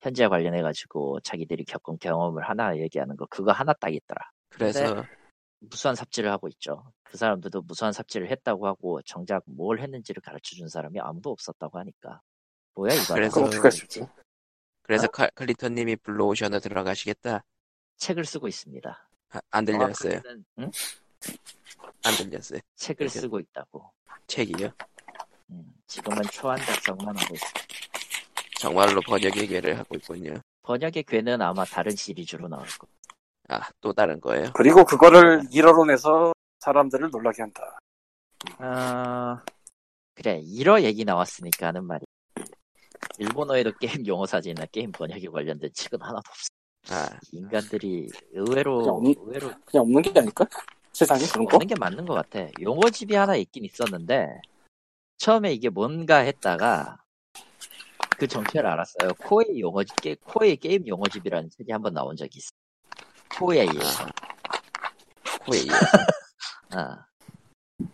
C: 현재 관련해 가지고 자기들이 겪은 경험을 하나 얘기하는 거 그거 하나 딱 있더라.
A: 그래서
C: 무수한 삽질을 하고 있죠. 그 사람들도 무수한 삽질을 했다고 하고 정작 뭘 했는지를 가르쳐 준 사람이 아무도 없었다고 하니까 뭐야 이거
A: 그래서-
D: 어떻게 있지?
A: 그래서
C: 어?
A: 칼- 클리턴님이 블루오션에 들어가시겠다.
C: 책을 쓰고 있습니다.
A: 아, 안 들렸어요.
C: 정확하게는, 응?
A: 안 들렸어요.
C: 책을
A: 이렇게.
C: 쓰고 있다고.
A: 책이요.
C: 음, 지금은 초안 작성만 하고 있어.
A: 정말로 번역의 괴를 하고 있군요.
C: 번역의 괴는 아마 다른 시리즈로 나올 거.
A: 아, 또 다른 거예요.
D: 그리고 그거를 일어로 내서 사람들을 놀라게 한다.
C: 아 그래 1어 얘기 나왔으니까 하는 말이. 일본어에도 게임 용어 사진이나 게임 번역에 관련된 책은 하나도 없어.
A: 아,
C: 인간들이 의외로
D: 그냥 없-
C: 의외로
D: 그냥 없는 게 아닐까? 세상에 그런 거?
C: 없는 게 맞는 것 같아. 용어집이 하나 있긴 있었는데 처음에 이게 뭔가 했다가 그 정체를 알았어요. 코에이 용어집, 게, 코에이 게임 용어집이라는 책이 한번 나온 적이 있어. 코에이에서.
A: 코에이.
C: 아.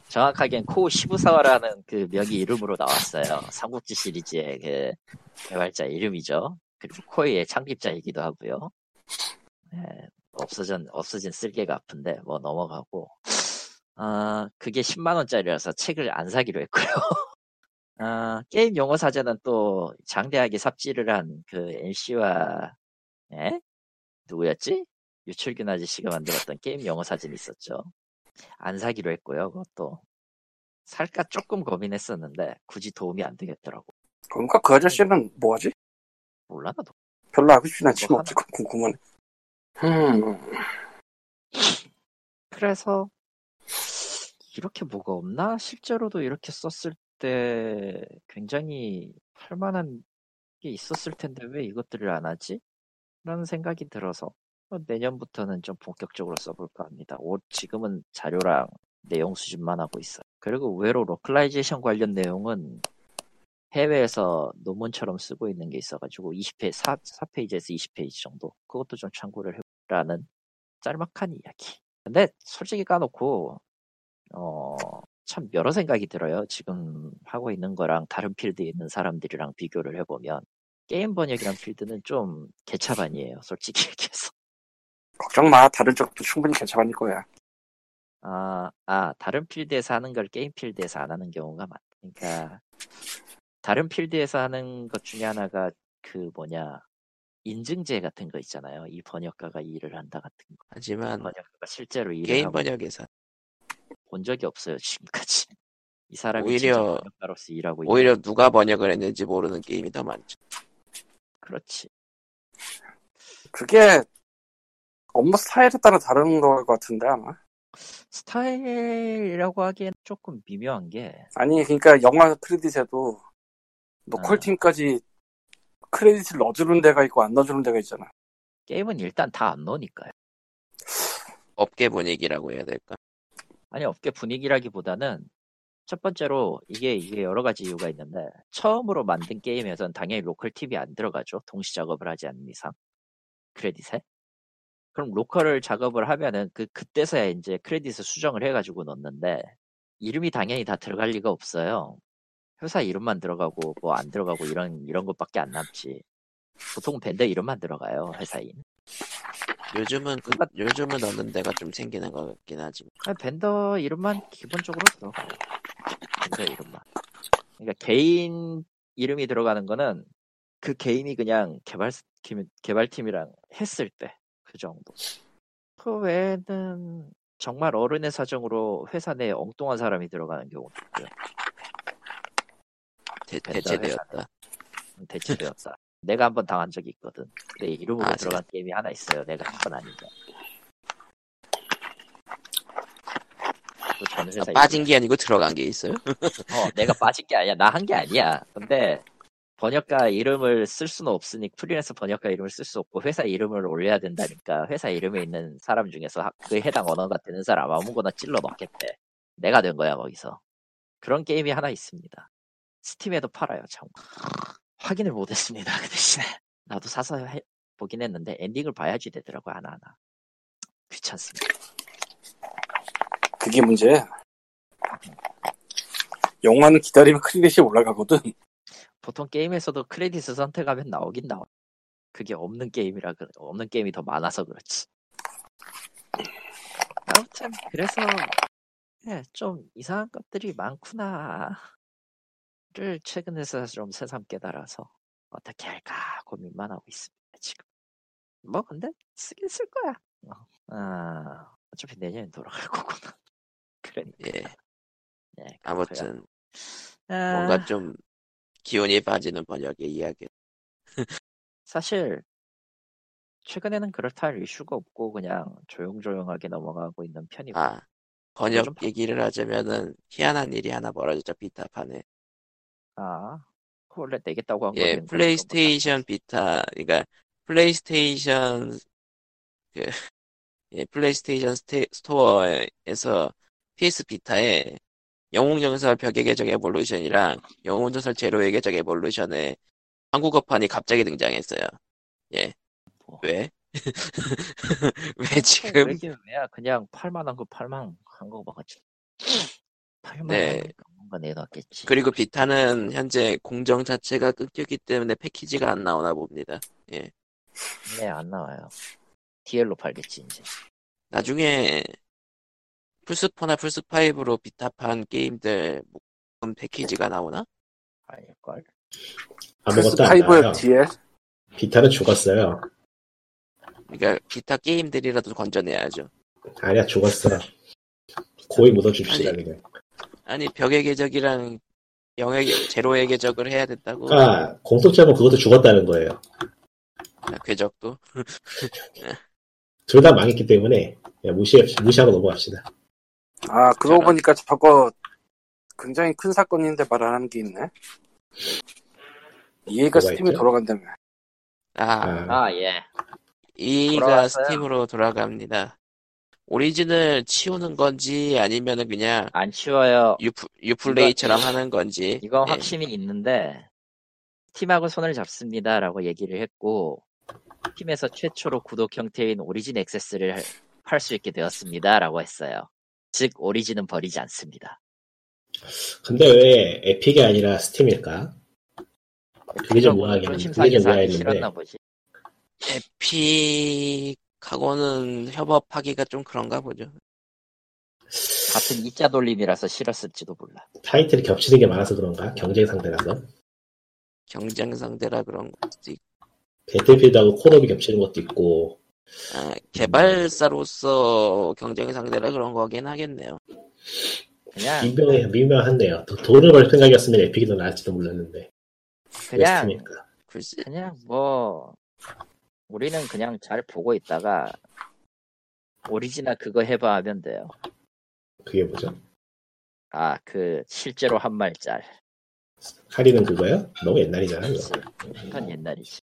C: 정확하게는 코 시부사와라는 그 명의 이름으로 나왔어요. 삼국지 시리즈의 그 개발자 이름이죠. 그리고 코에이의 창립자이기도 하고요. 예, 없어진 없어진 쓸개가 아픈데 뭐 넘어가고. 아 그게 10만 원짜리라서 책을 안 사기로 했고요. 아 게임 용어 사전은 또 장대하게 삽질을 한그 NC와 예? 누구였지? 유출균 아저씨가 만들었던 게임 영어 사진이 있었죠. 안 사기로 했고요. 그것도 살까 조금 고민했었는데 굳이 도움이 안 되겠더라고.
D: 그러니까 그 아저씨는 뭐하지?
C: 몰라 나도.
D: 별로 하고 싶진 않지만
C: 뭐
D: 어쨌건 궁금하네. 음,
C: 그래서 이렇게 뭐가 없나? 실제로도 이렇게 썼을 때 굉장히 할 만한 게 있었을 텐데 왜 이것들을 안 하지? 라는 생각이 들어서 어, 내년부터는 좀 본격적으로 써볼까 합니다. 올 지금은 자료랑 내용 수집만 하고 있어요. 그리고 의외로 localization 관련 내용은 해외에서 논문처럼 쓰고 있는 게 있어가지고 20페 4, 4페이지에서 20페이지 정도 그것도 좀 참고를 해보라는 짤막한 이야기. 근데 솔직히 까놓고 어, 참 여러 생각이 들어요. 지금 하고 있는 거랑 다른 필드에 있는 사람들이랑 비교를 해보면 게임 번역이란 필드는 좀 개차반이에요. 솔직히 얘기해서.
D: 걱정 마. 다른 쪽도 충분히 괜찮을 거야.
C: 아, 아, 다른 필드에서 하는 걸 게임 필드에서 안 하는 경우가 많다. 그러니까 다른 필드에서 하는 것 중에 하나가 그 뭐냐 인증제 같은 거 있잖아요. 이 번역가가 이 일을 한다 같은 거.
A: 하지만
C: 번역가가 실제로 일을
A: 게임 번역에서
C: 본 적이 없어요 지금까지. 이 사람이
A: 오히려-
C: 진짜 번역가로서 일하고 있는
A: 오히려 누가 번역을 했는지 모르는 게임이 더 많죠.
C: 그렇지.
D: 그게 업무 스타일에 따라 다른 것 같은데 아마.
C: 스타일이라고 하기엔 조금 미묘한 게
D: 아니 그러니까 영화 크레딧에도 local
C: 아.
D: 팀까지 크레딧을 넣어주는 데가 있고 안 넣어주는 데가 있잖아.
C: 게임은 일단 다 안 넣으니까요.
A: 업계 분위기라고 해야 될까?
C: 아니 업계 분위기라기보다는 첫 번째로 이게 이게 여러 가지 이유가 있는데 처음으로 만든 게임에선 당연히 local 팀이 안 들어가죠. 동시 작업을 하지 않는 이상 크레딧에. 그럼 local을 작업을 하면은 그 그때서야 이제 크레딧을 수정을 해가지고 넣는데 이름이 당연히 다 들어갈 리가 없어요. 회사 이름만 들어가고 뭐 안 들어가고 이런 이런 것밖에 안 남지. 보통 밴더 이름만 들어가요 회사인.
A: 요즘은 그,
C: 그러니까-
A: 요즘은 넣는 데가 좀 생기는 것 같긴 하지만
C: 아니, 밴더 이름만 기본적으로 들어가요. 밴더 이름만. 그러니까 개인 이름이 들어가는 거는 그 개인이 그냥 개발 개발팀이랑 했을 때 그 정도. 그 외에는 정말 어른의 사정으로 회사 내에 엉뚱한 사람이 들어가는 경우도 있고요.
A: 대, 대체되었다.
C: 대체되었다. 내가 한 번 당한 적이 있거든. 내 이름으로
A: 아,
C: 들어간 게임이 하나 있어요. 내가 한 건 아닌데. 회사
A: 빠진 게 아니고 들어간 게 있어요?
C: 어, 내가 빠진 게 아니야. 나 한 게 아니야. 근데 번역가 이름을 쓸 수는 없으니 프리랜서 번역가 이름을 쓸 수 없고 회사 이름을 올려야 된다니까 회사 이름에 있는 사람 중에서 하- 그에 해당 언어가 되는 사람 아무거나 찔러 넣겠대. 내가 된 거야 거기서. 그런 게임이 하나 있습니다. 스팀에도 팔아요. 참. 확인을 못했습니다. 그 대신에 나도 사서 해, 보긴 했는데 엔딩을 봐야지 되더라고 하나 하나. 귀찮습니다.
D: 그게 문제야. 영화는 기다리면 크레딧이 올라가거든.
C: 보통 게임에서도 크레딧을 선택하면 나오긴 나와. 그게 없는 게임이라 그 없는 게임이 더 많아서 그렇지. 아무튼 그래서 예, 좀 이상한 것들이 많구나 를 최근에서 좀 새삼 깨달아서 어떻게 할까 고민만 하고 있습니다 지금. 뭐 근데 쓰긴 쓸 거야. 어, 아, 어차피 내년에 돌아갈 거구나. 그러니까.
A: 예.
C: 예, 그렇고요.
A: 아무튼
C: 아,
A: 뭔가 좀 기운이 빠지는 번역의 이야기.
C: 사실 최근에는 그렇다 할 이슈가 없고 그냥 조용조용하게 넘어가고 있는 편이고
A: 아 번역 얘기를 하자면은 희한한 일이 하나 벌어졌죠 비타판에.
C: 아 원래 내겠다고 한
A: 예, 플레이스테이션 비타, 그러니까 플레이스테이션 그 예, 플레이스테이션 스테, 스토어에서 PS 비타에 영웅전설 벽의 궤적 에볼루션이랑 영웅전설 제로의 궤적 에볼루션의 한국어판이 갑자기 등장했어요. 예.
C: 뭐.
A: 왜? 왜 지금?
C: 왜야 그냥 팔만한 거 팔만 한 거 봐 가지고 팔만
A: 네.
C: 뭔가 내놨겠지
A: 그리고 비타는 현재 공정 자체가 끊겼기 때문에 패키지가 안 나오나 봅니다.
C: 네안 나와요 DL로 팔겠지 이제
A: 나중에 플스4나 플스5로 비타판 게임들 묶음 패키지가 나오나?
C: 아닐걸
B: 아무것도 안
D: PS5의
B: 나와요.
D: DL?
B: 비타는 죽었어요.
A: 그러니까 비타 게임들이라도 건져내야죠.
B: 아니야 죽었어. 고이 묻어줍시다
A: 아니,
B: 그냥.
A: 아니 벽의 계적이랑 영의 계- 제로의 계적을 해야 된다고?
B: 그러니까 공통점은 그것도 죽었다는 거예요.
A: 아, 궤적도?
B: 둘 다 망했기 때문에 그냥 무시 무시하고 넘어갑시다.
D: 아, 그러고
A: 저런.
D: 보니까 저거 굉장히 큰 사건인데 말 안 하는 게 있네. 스팀에
B: 있죠?
D: 돌아간다며.
A: 아,
B: 아,
C: 아 예
A: 이가
C: 돌아왔어요?
A: 스팀으로 돌아갑니다. 오리진을 치우는 건지 아니면은 그냥
C: 안 치워요
A: 유플, 유플레이처럼 하는 건지
C: 이건
A: 예.
C: 확신이 있는데 팀하고 손을 잡습니다라고 얘기를 했고 팀에서 최초로 구독 형태인 오리진 액세스를 팔 수 있게 되었습니다라고 했어요. 즉 오리진은 버리지 않습니다.
B: 근데 왜 에픽이 아니라 스팀일까? 그게 좀
C: 심상에서
B: 그게 좀
C: 보지.
A: 에픽 하고는 협업하기가 좀 그런가 보죠.
C: 같은 이자 돌림이라서 싫었을지도 몰라.
B: 타이틀이 겹치는 게 많아서 그런가? 경쟁 상대라서.
A: 경쟁 상대라 그런 것도 있고
B: 배틀필드하고 콜옵이 겹치는 것도 있고
A: 아, 개발사로서 경쟁 상대라 그런 거긴 하겠네요.
C: 그냥
B: 민명해 민명한데요. 도- 돈을 벌 생각이었으면 에픽이 더 나을지도 몰랐는데 왜
C: 그냥?
A: 글쎄
C: 그냥 뭐 우리는 그냥 잘 보고 있다가 오리지나 그거 해봐 하면 돼요.
B: 그게 뭐죠?
C: 아 그 실제로 한 말짤.
B: 카리는 그거요? 너무 옛날이잖아.
C: 그건 옛날이지.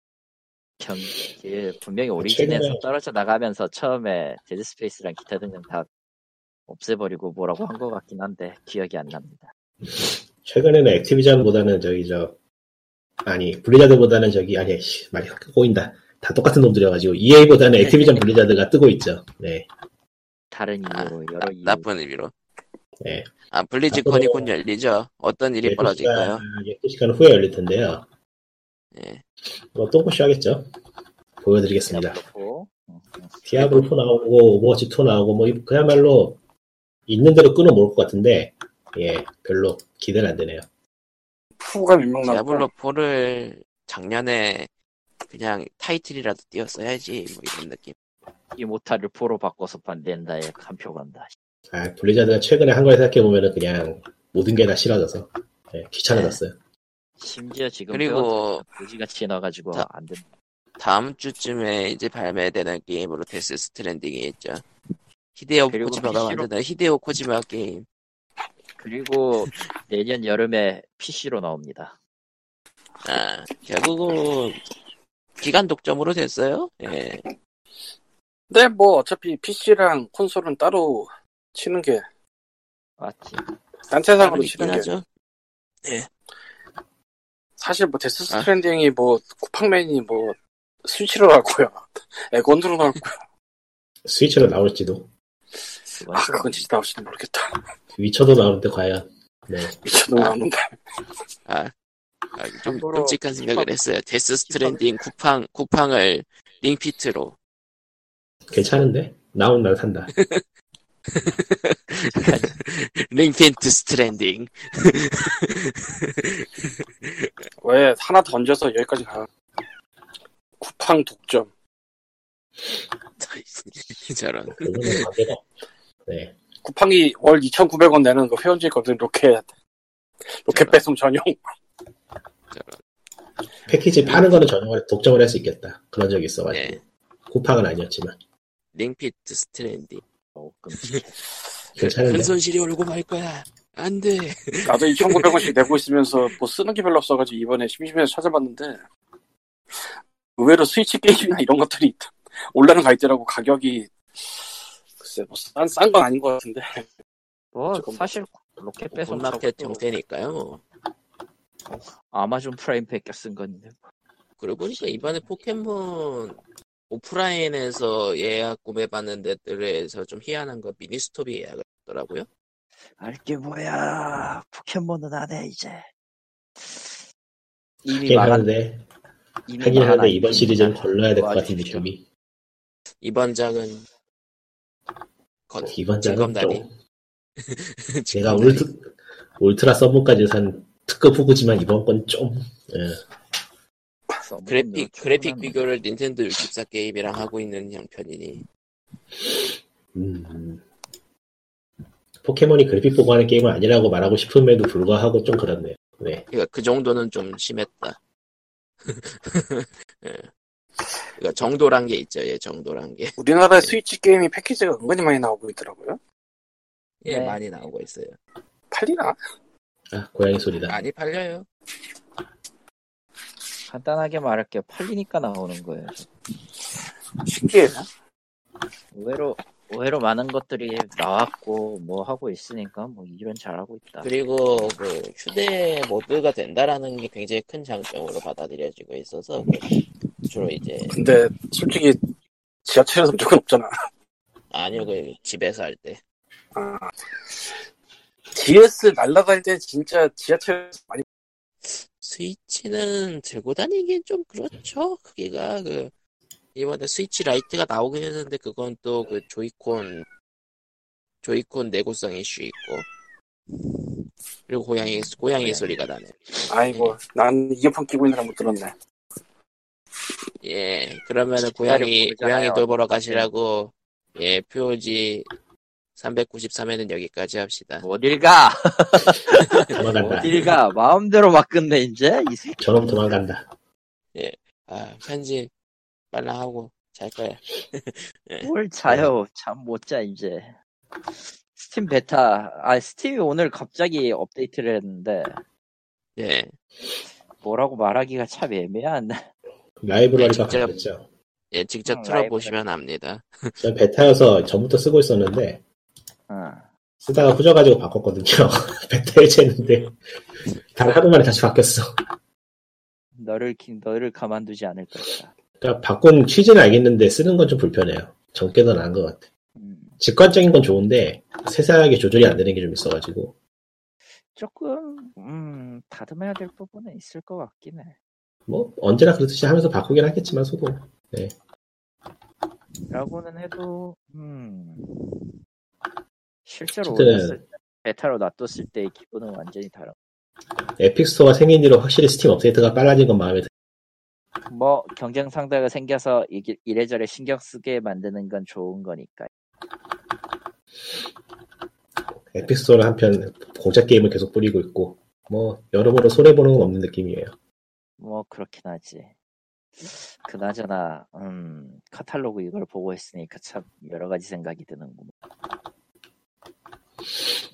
C: 경, 그 분명히 오리진에서
B: 최근에-
C: 떨어져 나가면서 처음에 데드 스페이스랑 기타 등등 다 없애버리고 뭐라고 한 것 같긴 한데 기억이 안 납니다.
B: 최근에는 액티비전보다는 저기 저 아니 블리자드보다는 저기 아니 씨, 말이 꼬인다. 다 똑같은 놈들이어가지고 EA보다는 액티비전 블리자드가 뜨고 있죠. 네,
C: 다른
A: 아,
C: 이유로 여러
A: 나,
C: 이유.
A: 나쁜 의미로.
B: 네.
A: 아 블리즈컨이 곧 열리죠. 어떤 일이 벌어질까요?
B: 12시간 후에 열릴 텐데요.
A: 예.
B: 뭐 똥꼬쇼 하겠죠. 보여드리겠습니다.
C: 디아블로 4. 음, 음.
B: 디아블로 4 나오고 오버워치 2 나오고 뭐 이- 그야말로 있는 대로 끌어 모을 것 같은데 예 별로 기대는 안 되네요.
D: 푸가 몇명 나왔고.
A: 디아블로 4를 작년에 그냥 타이틀이라도 띄웠어야지 뭐 이런 느낌.
C: 이 모타를 포로 바꿔서 반대한다에 한 표 간다.
B: 아 블리자드가 최근에 한 걸 생각해 보면은 그냥 모든 게 다 싫어져서 예, 귀찮아졌어요.
C: 심지어 지금
A: 그리고
C: 무지같이 나가지고
A: 다-
C: 안 된다.
A: 다음 주쯤에 이제 발매되는 게임으로 데스 스트랜딩이 있죠. 히데오 코지마가
C: PC로
A: 만드는 히데오 코지마 게임.
C: 그리고 내년 여름에 PC로 나옵니다.
A: 아, 결국은 기간 독점으로 됐어요. 예.
D: 근데 뭐 어차피 PC랑 콘솔은 따로 치는 게,
C: 맞지?
A: 있긴
D: 치는 게.
A: 하죠.
D: 사실 뭐 데스
A: 아.
D: 스트랜딩이 뭐 쿠팡맨이 뭐 스위치로 나왔고요. 에건드로 나왔고요.
B: 스위치로 나올지도
C: 아좀
D: 그건 진짜 나올지도 모르겠다.
B: 위쳐도 나오는데 과연 네
D: 미쳐도
A: 아.
D: 나오는데.
A: 아, 아, 좀
C: 참고로
A: 끔찍한 생각을
C: 힙합-
A: 했어요. 데스 스트랜딩 쿠팡 쿠팡을 링피트로
B: 괜찮은데? 나온 난 산다.
A: 링피트 스트랜딩.
D: 왜 하나 던져서 여기까지 가? 쿠팡 독점.
A: 저런.
B: 그거는 관계가 없. 네.
D: 쿠팡이 월 2,900원 내는 그 회원제 있거든, 로켓. 로켓. 배송 전용.
B: 패키지 파는 거는 전용을 독점을 할 수 있겠다. 그런 적이 있어가지고.
A: 네.
B: 쿠팡은 아니었지만.
A: 링피트 스트랜딩.
C: 어.
B: 괜찮은데?
A: 큰 손실이 오고 말 거야. 안 돼.
D: 나도 2,900원씩 내고 있으면서 뭐 쓰는 게 별로 없어가지고 이번에 심심해서 찾아봤는데 의외로 스위치 게임이나 이런 것들이 있다. 올라는 가 있더라고 가격이 글쎄 뭐 싼 건 아닌 것 같은데
C: 뭐 사실 로켓 배송
A: 오픈마켓
C: 저것도
A: 형태니까요.
C: 아마존 프라임 베껴 쓴 건데
A: 그러고 보니까 이번에 포켓몬 오프라인에서 예약 구매받는 데들에서 좀 희한한 거 미니스톱이 예약을 했더라고요.
C: 알게 뭐야 포켓몬은 안 해 이제 이미
B: 하긴
C: 말한
B: 하는데,
C: 이미
B: 하긴 하는데 이번. 시리즈는 걸러야 될 것 같은. 느낌이.
A: 이번 작은 건
B: 이번 장은
A: 징검다리.
B: 좀, 제가 울트, 울트라 서브까지 산 특급 후구지만 이번 건 좀, 예.
C: 써보는
A: 그래픽
C: 거
A: 그래픽 비교를 닌텐도 64 게임이랑 하고 있는 형편이니
B: 음. 포켓몬이 그래픽 보고 하는 게임은 아니라고 말하고 싶음에도 불구하고 좀 그렇네요. 네.
A: 그러니까 그 정도는 좀 심했다. 예. 그러니까 정도란 게 있죠. 예, 정도란 게.
D: 우리나라의 스위치 게임이 패키지가 은근히 많이 나오고 있더라고요
A: 예,
C: 네.
A: 많이 나오고 있어요.
D: 팔리나?
B: 아, 고양이 소리다.
A: 많이 팔려요.
C: 간단하게 말할게요 팔리니까 나오는 거예요
D: 신기해
C: 의외로 의외로 많은 것들이 나왔고 뭐 하고 있으니까 뭐 이런 잘하고 있다
A: 그리고 그 휴대 모드가 된다라는 게 굉장히 큰 장점으로 받아들여지고 있어서 그 주로 이제
D: 근데 솔직히 지하철에서 무조건 없잖아
A: 아니요 그 집에서 할 때
D: 아. DS 날라다닐 때 진짜 지하철에서 많이
A: 스위치는 들고 다니긴 좀 그렇죠. 크기가 그 이번에 스위치 라이트가 나오긴 했는데 그건 또 그 조이콘 조이콘 내구성 이슈 있고 그리고 고양이 고양이 소리가 나네.
D: 아이고 난 이어폰 끼고 있느라 못 들었네
A: 예 그러면은 고양이. 고양이 돌보러 가시라고 예 표지 393회는 여기까지 합시다.
C: 어딜 가
B: 도망간다.
C: 어딜 가 마음대로 막 끝내 이제 이 새끼
B: 저놈 도망간다.
A: 아 편집 빨라 하고 잘 거야.
C: 뭘 자요 잠 못 자 이제 스팀 베타 아 스팀이 오늘 갑자기 업데이트를 했는데
A: 예
C: 뭐라고 말하기가 참 애매한
B: 라이브러리가 바뀌었죠.
A: 예, 직접
C: 음,
A: 틀어보시면 압니다.
B: 전 베타여서 전부터 쓰고 있었는데,
C: 어.
B: 쓰다가 후져가지고 바꿨거든요. 베타 해제했는데, 단 하루 만에 다시 바뀌었어.
C: 너를 기- 너를 가만두지 않을 것이다
B: 그러니까 바꾼 취지는 알겠는데 쓰는 건 좀 불편해요. 전게 더 나은 것 같아.
C: 음,
B: 직관적인 건 좋은데 세세하게 조절이 안 되는 게 좀 있어가지고
C: 조금 음 다듬어야 될 부분은 있을 것 같긴 해
B: 뭐 언제나 그렇듯이 하면서 바꾸긴 하겠지만 소도
C: 라고는 해도 음 실제로
B: 어쨌든-
C: 올렸을 때 베타로 놔뒀을 때의 기분은 완전히 다른
B: 에픽 스토어가 생긴 뒤로 확실히 스팀 업데이트가 빨라진 건 마음에 들.
C: 뭐 경쟁 상대가 생겨서 이게- 이래저래 신경 쓰게 만드는 건 좋은 거니까
B: 에픽 스토어는 한편 공짜 게임을 계속 뿌리고 있고 뭐 여러모로 손해 보는 건 없는 느낌이에요.
C: 뭐 그렇긴 하지 그나저나 음 카탈로그 이걸 보고 있으니까 참 여러 가지 생각이 드는구만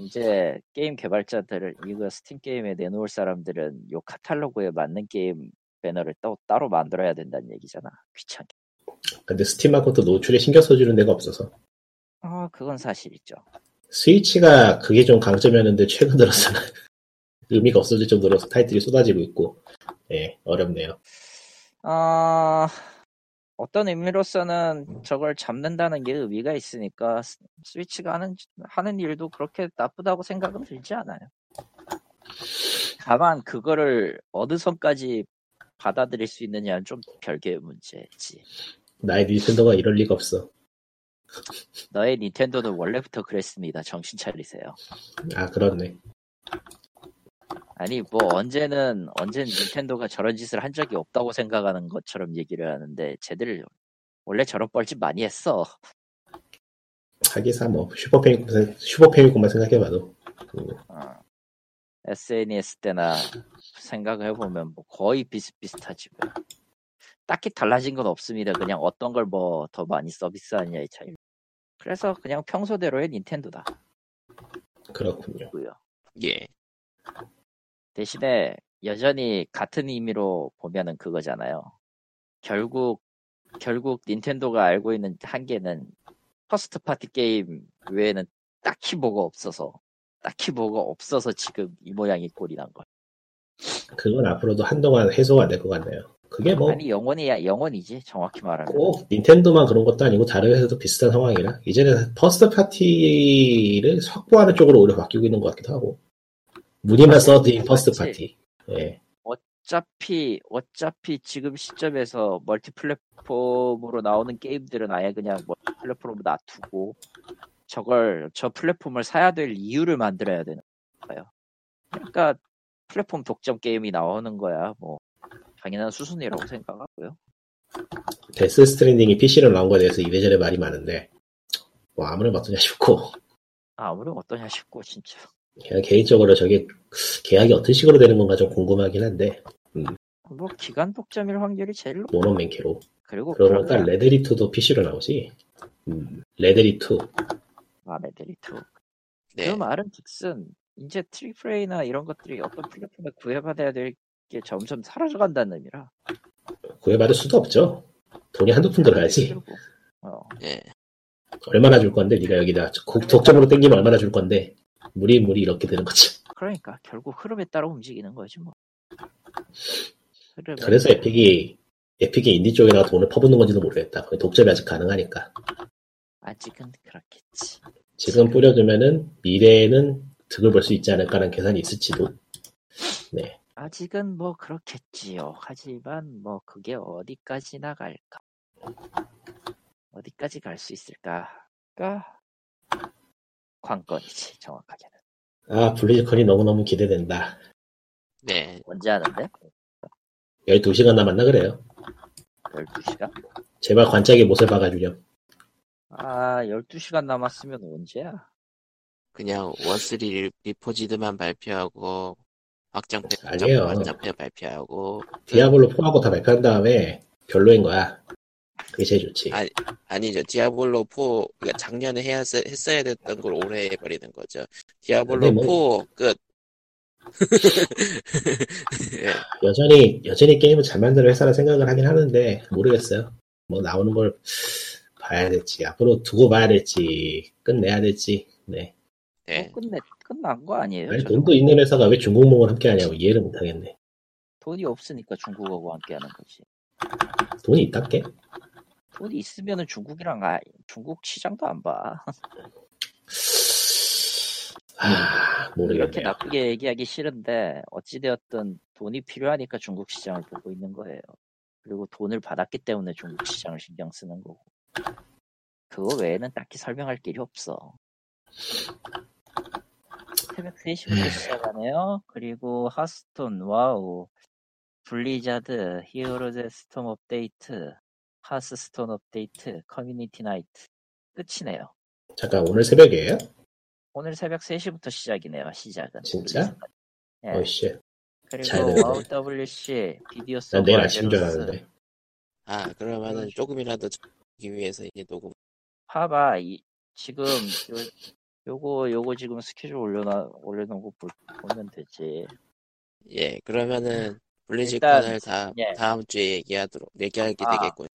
C: 이제 게임 개발자들을 이거 스팀 게임에 내놓을 사람들은 요 카탈로그에 맞는 게임 배너를 또 따로 만들어야 된다는 얘기잖아. 귀찮게.
B: 근데 스팀하고도 노출에 신경 써주는 데가 없어서.
C: 아 그건 사실이죠.
B: 스위치가 그게 좀 강점이었는데 최근 들어서는 의미가 없어질 정도로 타이틀이 쏟아지고 있고 예 어렵네요.
C: 아, 어떤 의미로서는 저걸 잡는다는 게 의미가 있으니까 스- 스위치가 하는, 하는 일도 그렇게 나쁘다고 생각은 들지 않아요. 다만 그거를 어느 선까지 받아들일 수 있느냐는 좀 별개의 문제지.
B: 나의 닌텐도가 이럴 리가 없어.
C: 너의 닌텐도는 원래부터 그랬습니다. 정신 차리세요.
B: 아 그렇네.
C: 아니 뭐 언제는 언제는 닌텐도가 저런 짓을 한 적이 없다고 생각하는 것처럼 얘기를 하는데 쟤들 원래 저런 뻘짓 많이 했어.
B: 하기사 뭐 슈퍼패미콤 슈퍼패미콤만 생각해봐도
C: 어. SNS 때나 생각을 해보면 뭐 거의 비슷비슷하지 뭐. 딱히 달라진 건 없습니다. 그냥 어떤 걸 뭐 더 많이 서비스하느냐의 차이. 그래서 그냥 평소대로의 닌텐도다.
B: 그렇군요.
C: 고요.
A: 예.
C: 대신에 여전히 같은 의미로 보면은 그거잖아요. 결국 결국 닌텐도가 알고 있는 한계는 first party 게임 외에는 딱히 뭐가 없어서 딱히 뭐가 없어서 지금 이 모양이 꼴이 난 거야.
B: 그건 앞으로도 한동안 해소가 될 것 같네요. 그게 뭐
C: 아니 영원이야 영원이지 정확히 말하면.
B: 꼭 닌텐도만 그런 것도 아니고 다른 회사도 비슷한 상황이라 이제는 first party를 확보하는 쪽으로 오히려 바뀌고 있는 것 같기도 하고 무늬만 third인 first
C: 맞지.
B: 파티 예.
C: 어차피 어차피 지금 시점에서 multi platform으로 나오는 게임들은 아예 그냥 multi platform으로 놔두고 저걸 저 플랫폼을 사야 될 이유를 만들어야 되는 거예요. 그러니까 플랫폼 독점 게임이 나오는 거야. 뭐 당연한 수순이라고 생각하고요.
B: 데스 스트랜딩이 PC로 나온 거에 대해서 이래저래 말이 많은데 뭐 아무렴 어떠냐 싶고
C: 아무렴 어떠냐 싶고 진짜.
B: 그냥 개인적으로 저게 계약이 어떤 식으로 되는 건가 좀 궁금하긴 한데.
C: 뭐 기간 독점일 확률이 제일 높.
B: 모노맨키로.
C: 그리고
B: 그러고 보니까
C: 그러면
B: 레데리2도 PC로 나오지? 음, 레데리2
C: 마네들이 two.
A: 네.
C: 그 말은 즉슨 이제 triple A나 이런 것들이 어떤 플랫폼에 구애받아야 될 게 점점 사라져간다는 의미라.
B: 구애받을 수도 없죠. 돈이 한두 푼 들어가야지.
C: 어,
A: 예.
B: 얼마나 줄 건데? 네가 여기다 곡- 독점으로 땡기면 얼마나 줄 건데 무리 무리 이렇게 되는 거죠
C: 그러니까 결국 흐름에 따라 움직이는 거지 뭐. 흐름에
B: 그래서 에픽이 에픽이 인디 쪽에다가 돈을 퍼붓는 건지도 모르겠다 독점이 아직 가능하니까
C: 아직은 그렇겠지.
B: 지금 뿌려두면은 미래에는 득을 볼 수 있지 않을까라는 계산이 있을지도 네
C: 아직은 뭐 그렇겠지요. 하지만 뭐 그게 어디까지 나 갈까? 어디까지 갈 수 있을까가 관건이지 정확하게는.
B: 아, 블리즈컨이 너무너무 기대된다.
A: 네.
C: 언제 하는데?
B: 12시간 남았나 그래요.
C: 12시간?
B: 제발 관짝의 못을 박아주렴.
C: 아 12시간 남았으면 언제야?
A: 그냥 원스리 리포지드만 발표하고 확장팩
B: 아니에요.
A: 확장팩 발표하고
B: 디아블로 4하고 다 발표한 다음에 별로인 거야. 그게 제일 좋지.
A: 아, 아니죠. 디아블로 4 그러니까 작년에 해야 했어야 됐던 걸 올해 해버리는 거죠. 디아블로
B: 뭐-
A: 4 끝. 예.
B: 여전히, 여전히 게임을 잘 만드는 회사라 생각을 하긴 하는데, 모르겠어요. 뭐 나오는 걸 봐야 될지, 앞으로 두고 봐야 될지, 끝내야 될지, 네.
A: 네.
C: 뭐 끝내 끝난 거 아니에요?
B: 아니? 돈도 있는 회사가 왜 중국몽을 함께 하냐고 이해를 못 하겠네.
C: 돈이 없으니까 중국하고 함께 하는 거지.
B: 돈이 있단게?
C: 돈이 있으면은 중국이랑 아, 중국 시장도 안 봐.
B: 아,
C: 이렇게
B: 모르겠네요.
C: 나쁘게 얘기하기 싫은데 어찌되었든 돈이 필요하니까 중국 시장을 보고 있는 거예요. 그리고 돈을 받았기 때문에 중국 시장을 신경 쓰는 거고. 그거 외에는 딱히 설명할 길이 없어. 새벽 3시부터 시작하네요. 그리고 하스스톤, 와우, 블리자드, 히어로즈 스톰 업데이트, 하스스톤 업데이트, community night. 끝이네요.
B: 잠깐, 오늘 새벽이에요?
C: 오늘 새벽 3시부터 시작이네요, 시작은.
B: 진짜?
C: 예.
B: 어이씨.
C: 그리고. 와우 WC 비디오
B: 난
C: 서버
B: 내일
C: 아제로스.
B: 알았는데.
A: 아 그러면은 조금이라도 하기 위해서 이제 녹음.
C: 봐봐 이, 지금 요, 요거 요거 지금 스케줄 올려놔 올려놓은 거 볼- 보면 되지
A: 예. 그러면은 블리즈컨을 다
C: 예.
A: 다음 주에 얘기하도록 얘기하게
C: 아.
A: 되겠군.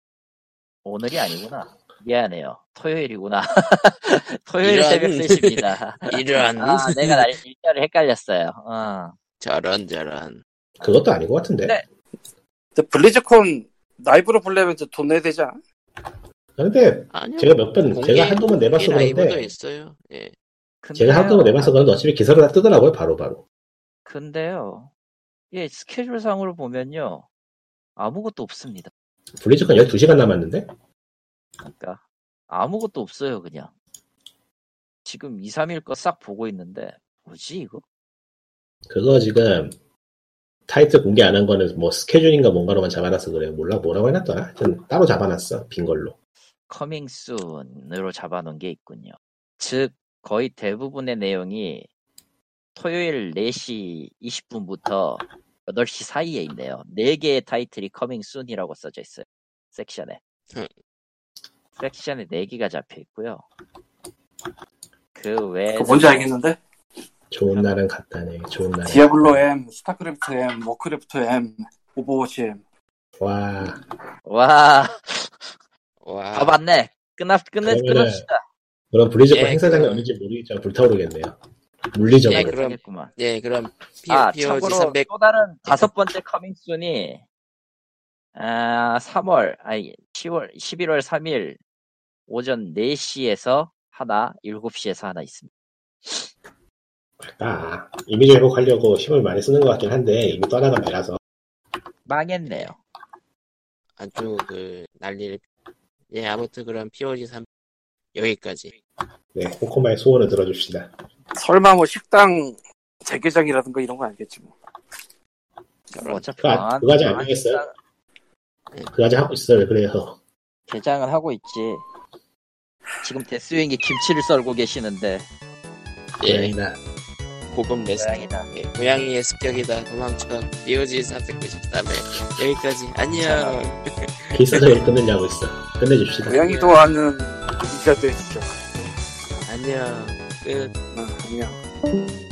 C: 오늘이 아니구나 미안해요 토요일이구나 토요일
A: 이런.
C: 새벽 3시입니다
A: 이런
C: 아 내가 날 일자를 헷갈렸어요 어.
A: 저런 저런.
B: 그것도 아닌 것 같은데.
C: 네.
D: 근데 블리즈콘 라이브로 보려면 돈 내야 되지 않아?
B: 근데
A: 아니요.
B: 제가 몇 번, 제가
A: 공개 라이브도
B: 그런데,
A: 있어요. 예.
B: 제가 번 내봐서 그런데 어차피 기사를 다 뜨더라고요, 바로 바로.
C: 근데요, 예, 스케줄상으로 보면요, 아무것도 없습니다.
B: 블리즈컨 12시간 남았는데?
C: 그러니까 아무것도 없어요, 그냥. 지금 2, 3일 거 싹 보고 있는데 뭐지 이거?
B: 그거 지금 타이틀 공개 안 한 거는 뭐 스케줄인가 뭔가로만 잡아놨어 그래요. 몰라 뭐라고 해놨더라. 하여튼 따로 잡아놨어 빈 걸로.
C: coming soon으로 잡아놓은 게 있군요. 즉 거의 대부분의 내용이 토요일 4시 20분부터 8시 사이에 있네요. 4개의 타이틀이 coming soon이라고 써져 있어요. 섹션에.
A: 응.
C: 섹션에 4개가 잡혀 있고요. 그 외에
D: 뭔지 알겠는데?
B: 좋은 날은 갔다네. 좋은 날.
D: 디아블로 M, 스타크래프트 M, 워크래프트 M, 오버워치 M.
B: 와
C: 와,
A: 와.
C: 다 봤네. 끝내
B: 그러면은-
C: 끝납시다.
B: 그럼 블리즈컨
A: 예,
B: 행사장이 어딘지 모르겠지만 불타오르겠네요. 물리적으로.
A: 예, 그럼-. 네, 그럼 P,
C: 아, 참고로
A: 300
C: 또 다른 다섯 번째 coming soon이 아, 3월, 아니 10월, 11월 3일 오전 4시에서 하나, 7시에서 하나 있습니다.
B: 아, 이미지 회복하려고 힘을 많이 쓰는 것 같긴 한데 이미 떠나간 배라서
C: 망했네요.
A: 아주 그 난리를 예 아무튼 그럼 POG 3 여기까지
B: 네, 코코마의 소원을 들어줍시다.
D: 설마 뭐 식당 재개장이라든가 이런 거 아니겠지 뭐.
C: 뭐 어차피
B: 그거 아- 그거 아직 안
C: 망한
B: 되겠어요?
C: 식당
B: 그까지 하고 있어요. 왜 그래요?
C: 개장은 하고 있지. 지금 데스윙이 김치를 썰고 계시는데
A: 예
B: 고양이나
A: 고급 레스토랑
C: 고양이다.
A: 예, 고양이의 습격이다 도망쳐 POG 393회 여기까지 안녕
B: 필사적으로 끝내려고 있어. 끝내줍시다.
D: 고양이도 하는 이가 되시죠.
A: 안녕 끝
D: 응, 안녕.